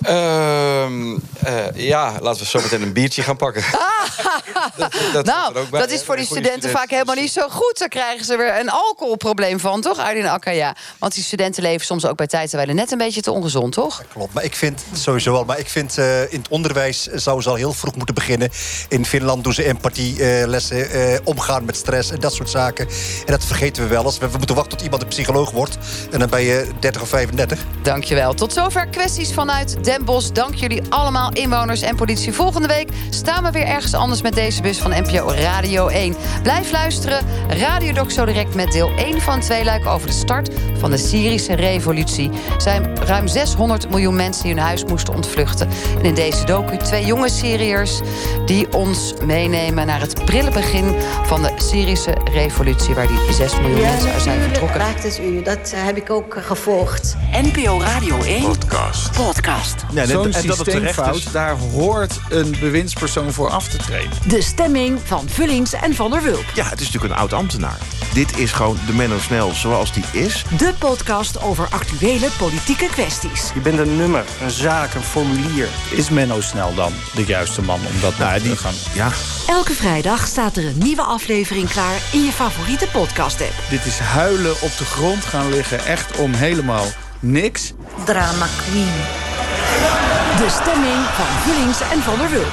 Ehm, eh, ja, laten we zo meteen een biertje gaan pakken. Ah, dat nou, hoort ook bij, dat is voor die studenten vaak helemaal niet zo goed. Dan krijgen ze weer een alcoholprobleem van, toch, Arjen Akkaya? Want die studenten leven soms ook bij tijd terwijl net een beetje te ongezond, toch? Klopt, maar ik vind sowieso wel. Maar ik vind eh, in het onderwijs zouden ze al heel vroeg moeten beginnen. In Finland doen ze empathielessen, eh omgaan met stress en dat soort zaken. En dat vergeten we wel eens. We, we moeten wachten tot iemand een psycholoog wordt. En dan ben je 30 of 35. Dankjewel. Tot zover kwesties vanuit Den Bosch. Dank jullie allemaal, inwoners en politie. Volgende week staan we weer ergens anders met deze bus van NPO Radio 1. Blijf luisteren. Radiodoc zo direct met deel 1 van twee luik over de start van de Syrische revolutie. Er zijn ruim 600 miljoen mensen die hun huis moesten ontvluchten. En in deze docu twee jonge Syriërs die ons meenemen naar het prille begin van de Syrische revolutie, waar die 6 miljoen mensen uit zijn vertrokken. Raakt het u? Dat eh, heb ik ook gevolgd. NPO Radio 1 Podcast. podcast. Ja, en- Zo'n en dat het terecht systeemfout, is. daar hoort een bewindspersoon voor af te treden. De stemming van Vullings en Van der Wulp. Ja, het is natuurlijk een oud ambtenaar. Dit is gewoon de Menno Snel zoals die is. De podcast over actuele politieke kwesties. Je bent een nummer, een zaak, een formulier. Is Menno Snel dan de juiste man om dat nou, te gaan... Ja, Elke vrijdag staat er een nieuwe aflevering klaar in je favoriete podcast-app. Dit is huilen op de grond gaan liggen, echt om helemaal niks. Drama queen. De stemming van Vullings en Van der Wulp.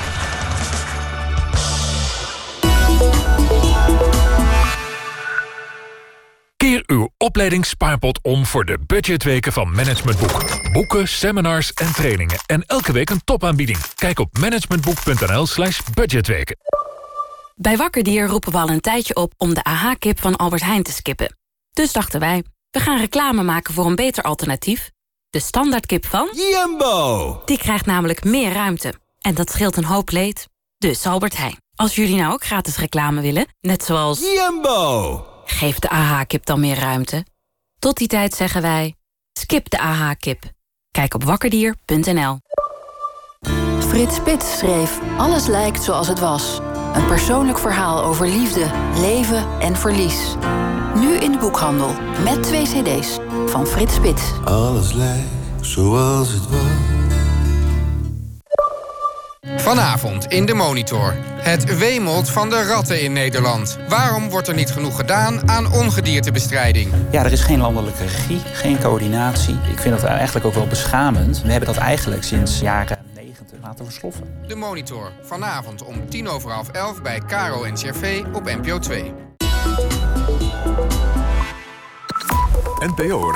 Keer uw opleidingsspaarpot om voor de budgetweken van Management Boek. Boeken, seminars en trainingen. En elke week een topaanbieding. Kijk op managementboek.nl slash budgetweken. Bij Wakkerdier roepen we al een tijdje op om de AH-kip van Albert Heijn te skippen. Dus dachten wij, we gaan reclame maken voor een beter alternatief. De standaardkip van... Jumbo! Die krijgt namelijk meer ruimte. En dat scheelt een hoop leed. Dus Albert Heijn, als jullie nou ook gratis reclame willen... net zoals... Jumbo! Geef de AH-kip dan meer ruimte. Tot die tijd zeggen wij... Skip de AH-kip. Kijk op wakkerdier.nl Frits Spits schreef Alles lijkt zoals het was. Een persoonlijk verhaal over liefde, leven en verlies. Nu in de boekhandel met twee cd's van Frits Spits. Alles lijkt zoals het was. Vanavond in de Monitor. Het wemelt van de ratten in Nederland. Waarom wordt er niet genoeg gedaan aan ongediertebestrijding? Ja, er is geen landelijke regie, geen coördinatie. Ik vind dat eigenlijk ook wel beschamend. We hebben dat eigenlijk sinds jaren 90 laten versloffen. De Monitor. Vanavond om tien over half elf bij Caro en CRV op NPO 2. NPO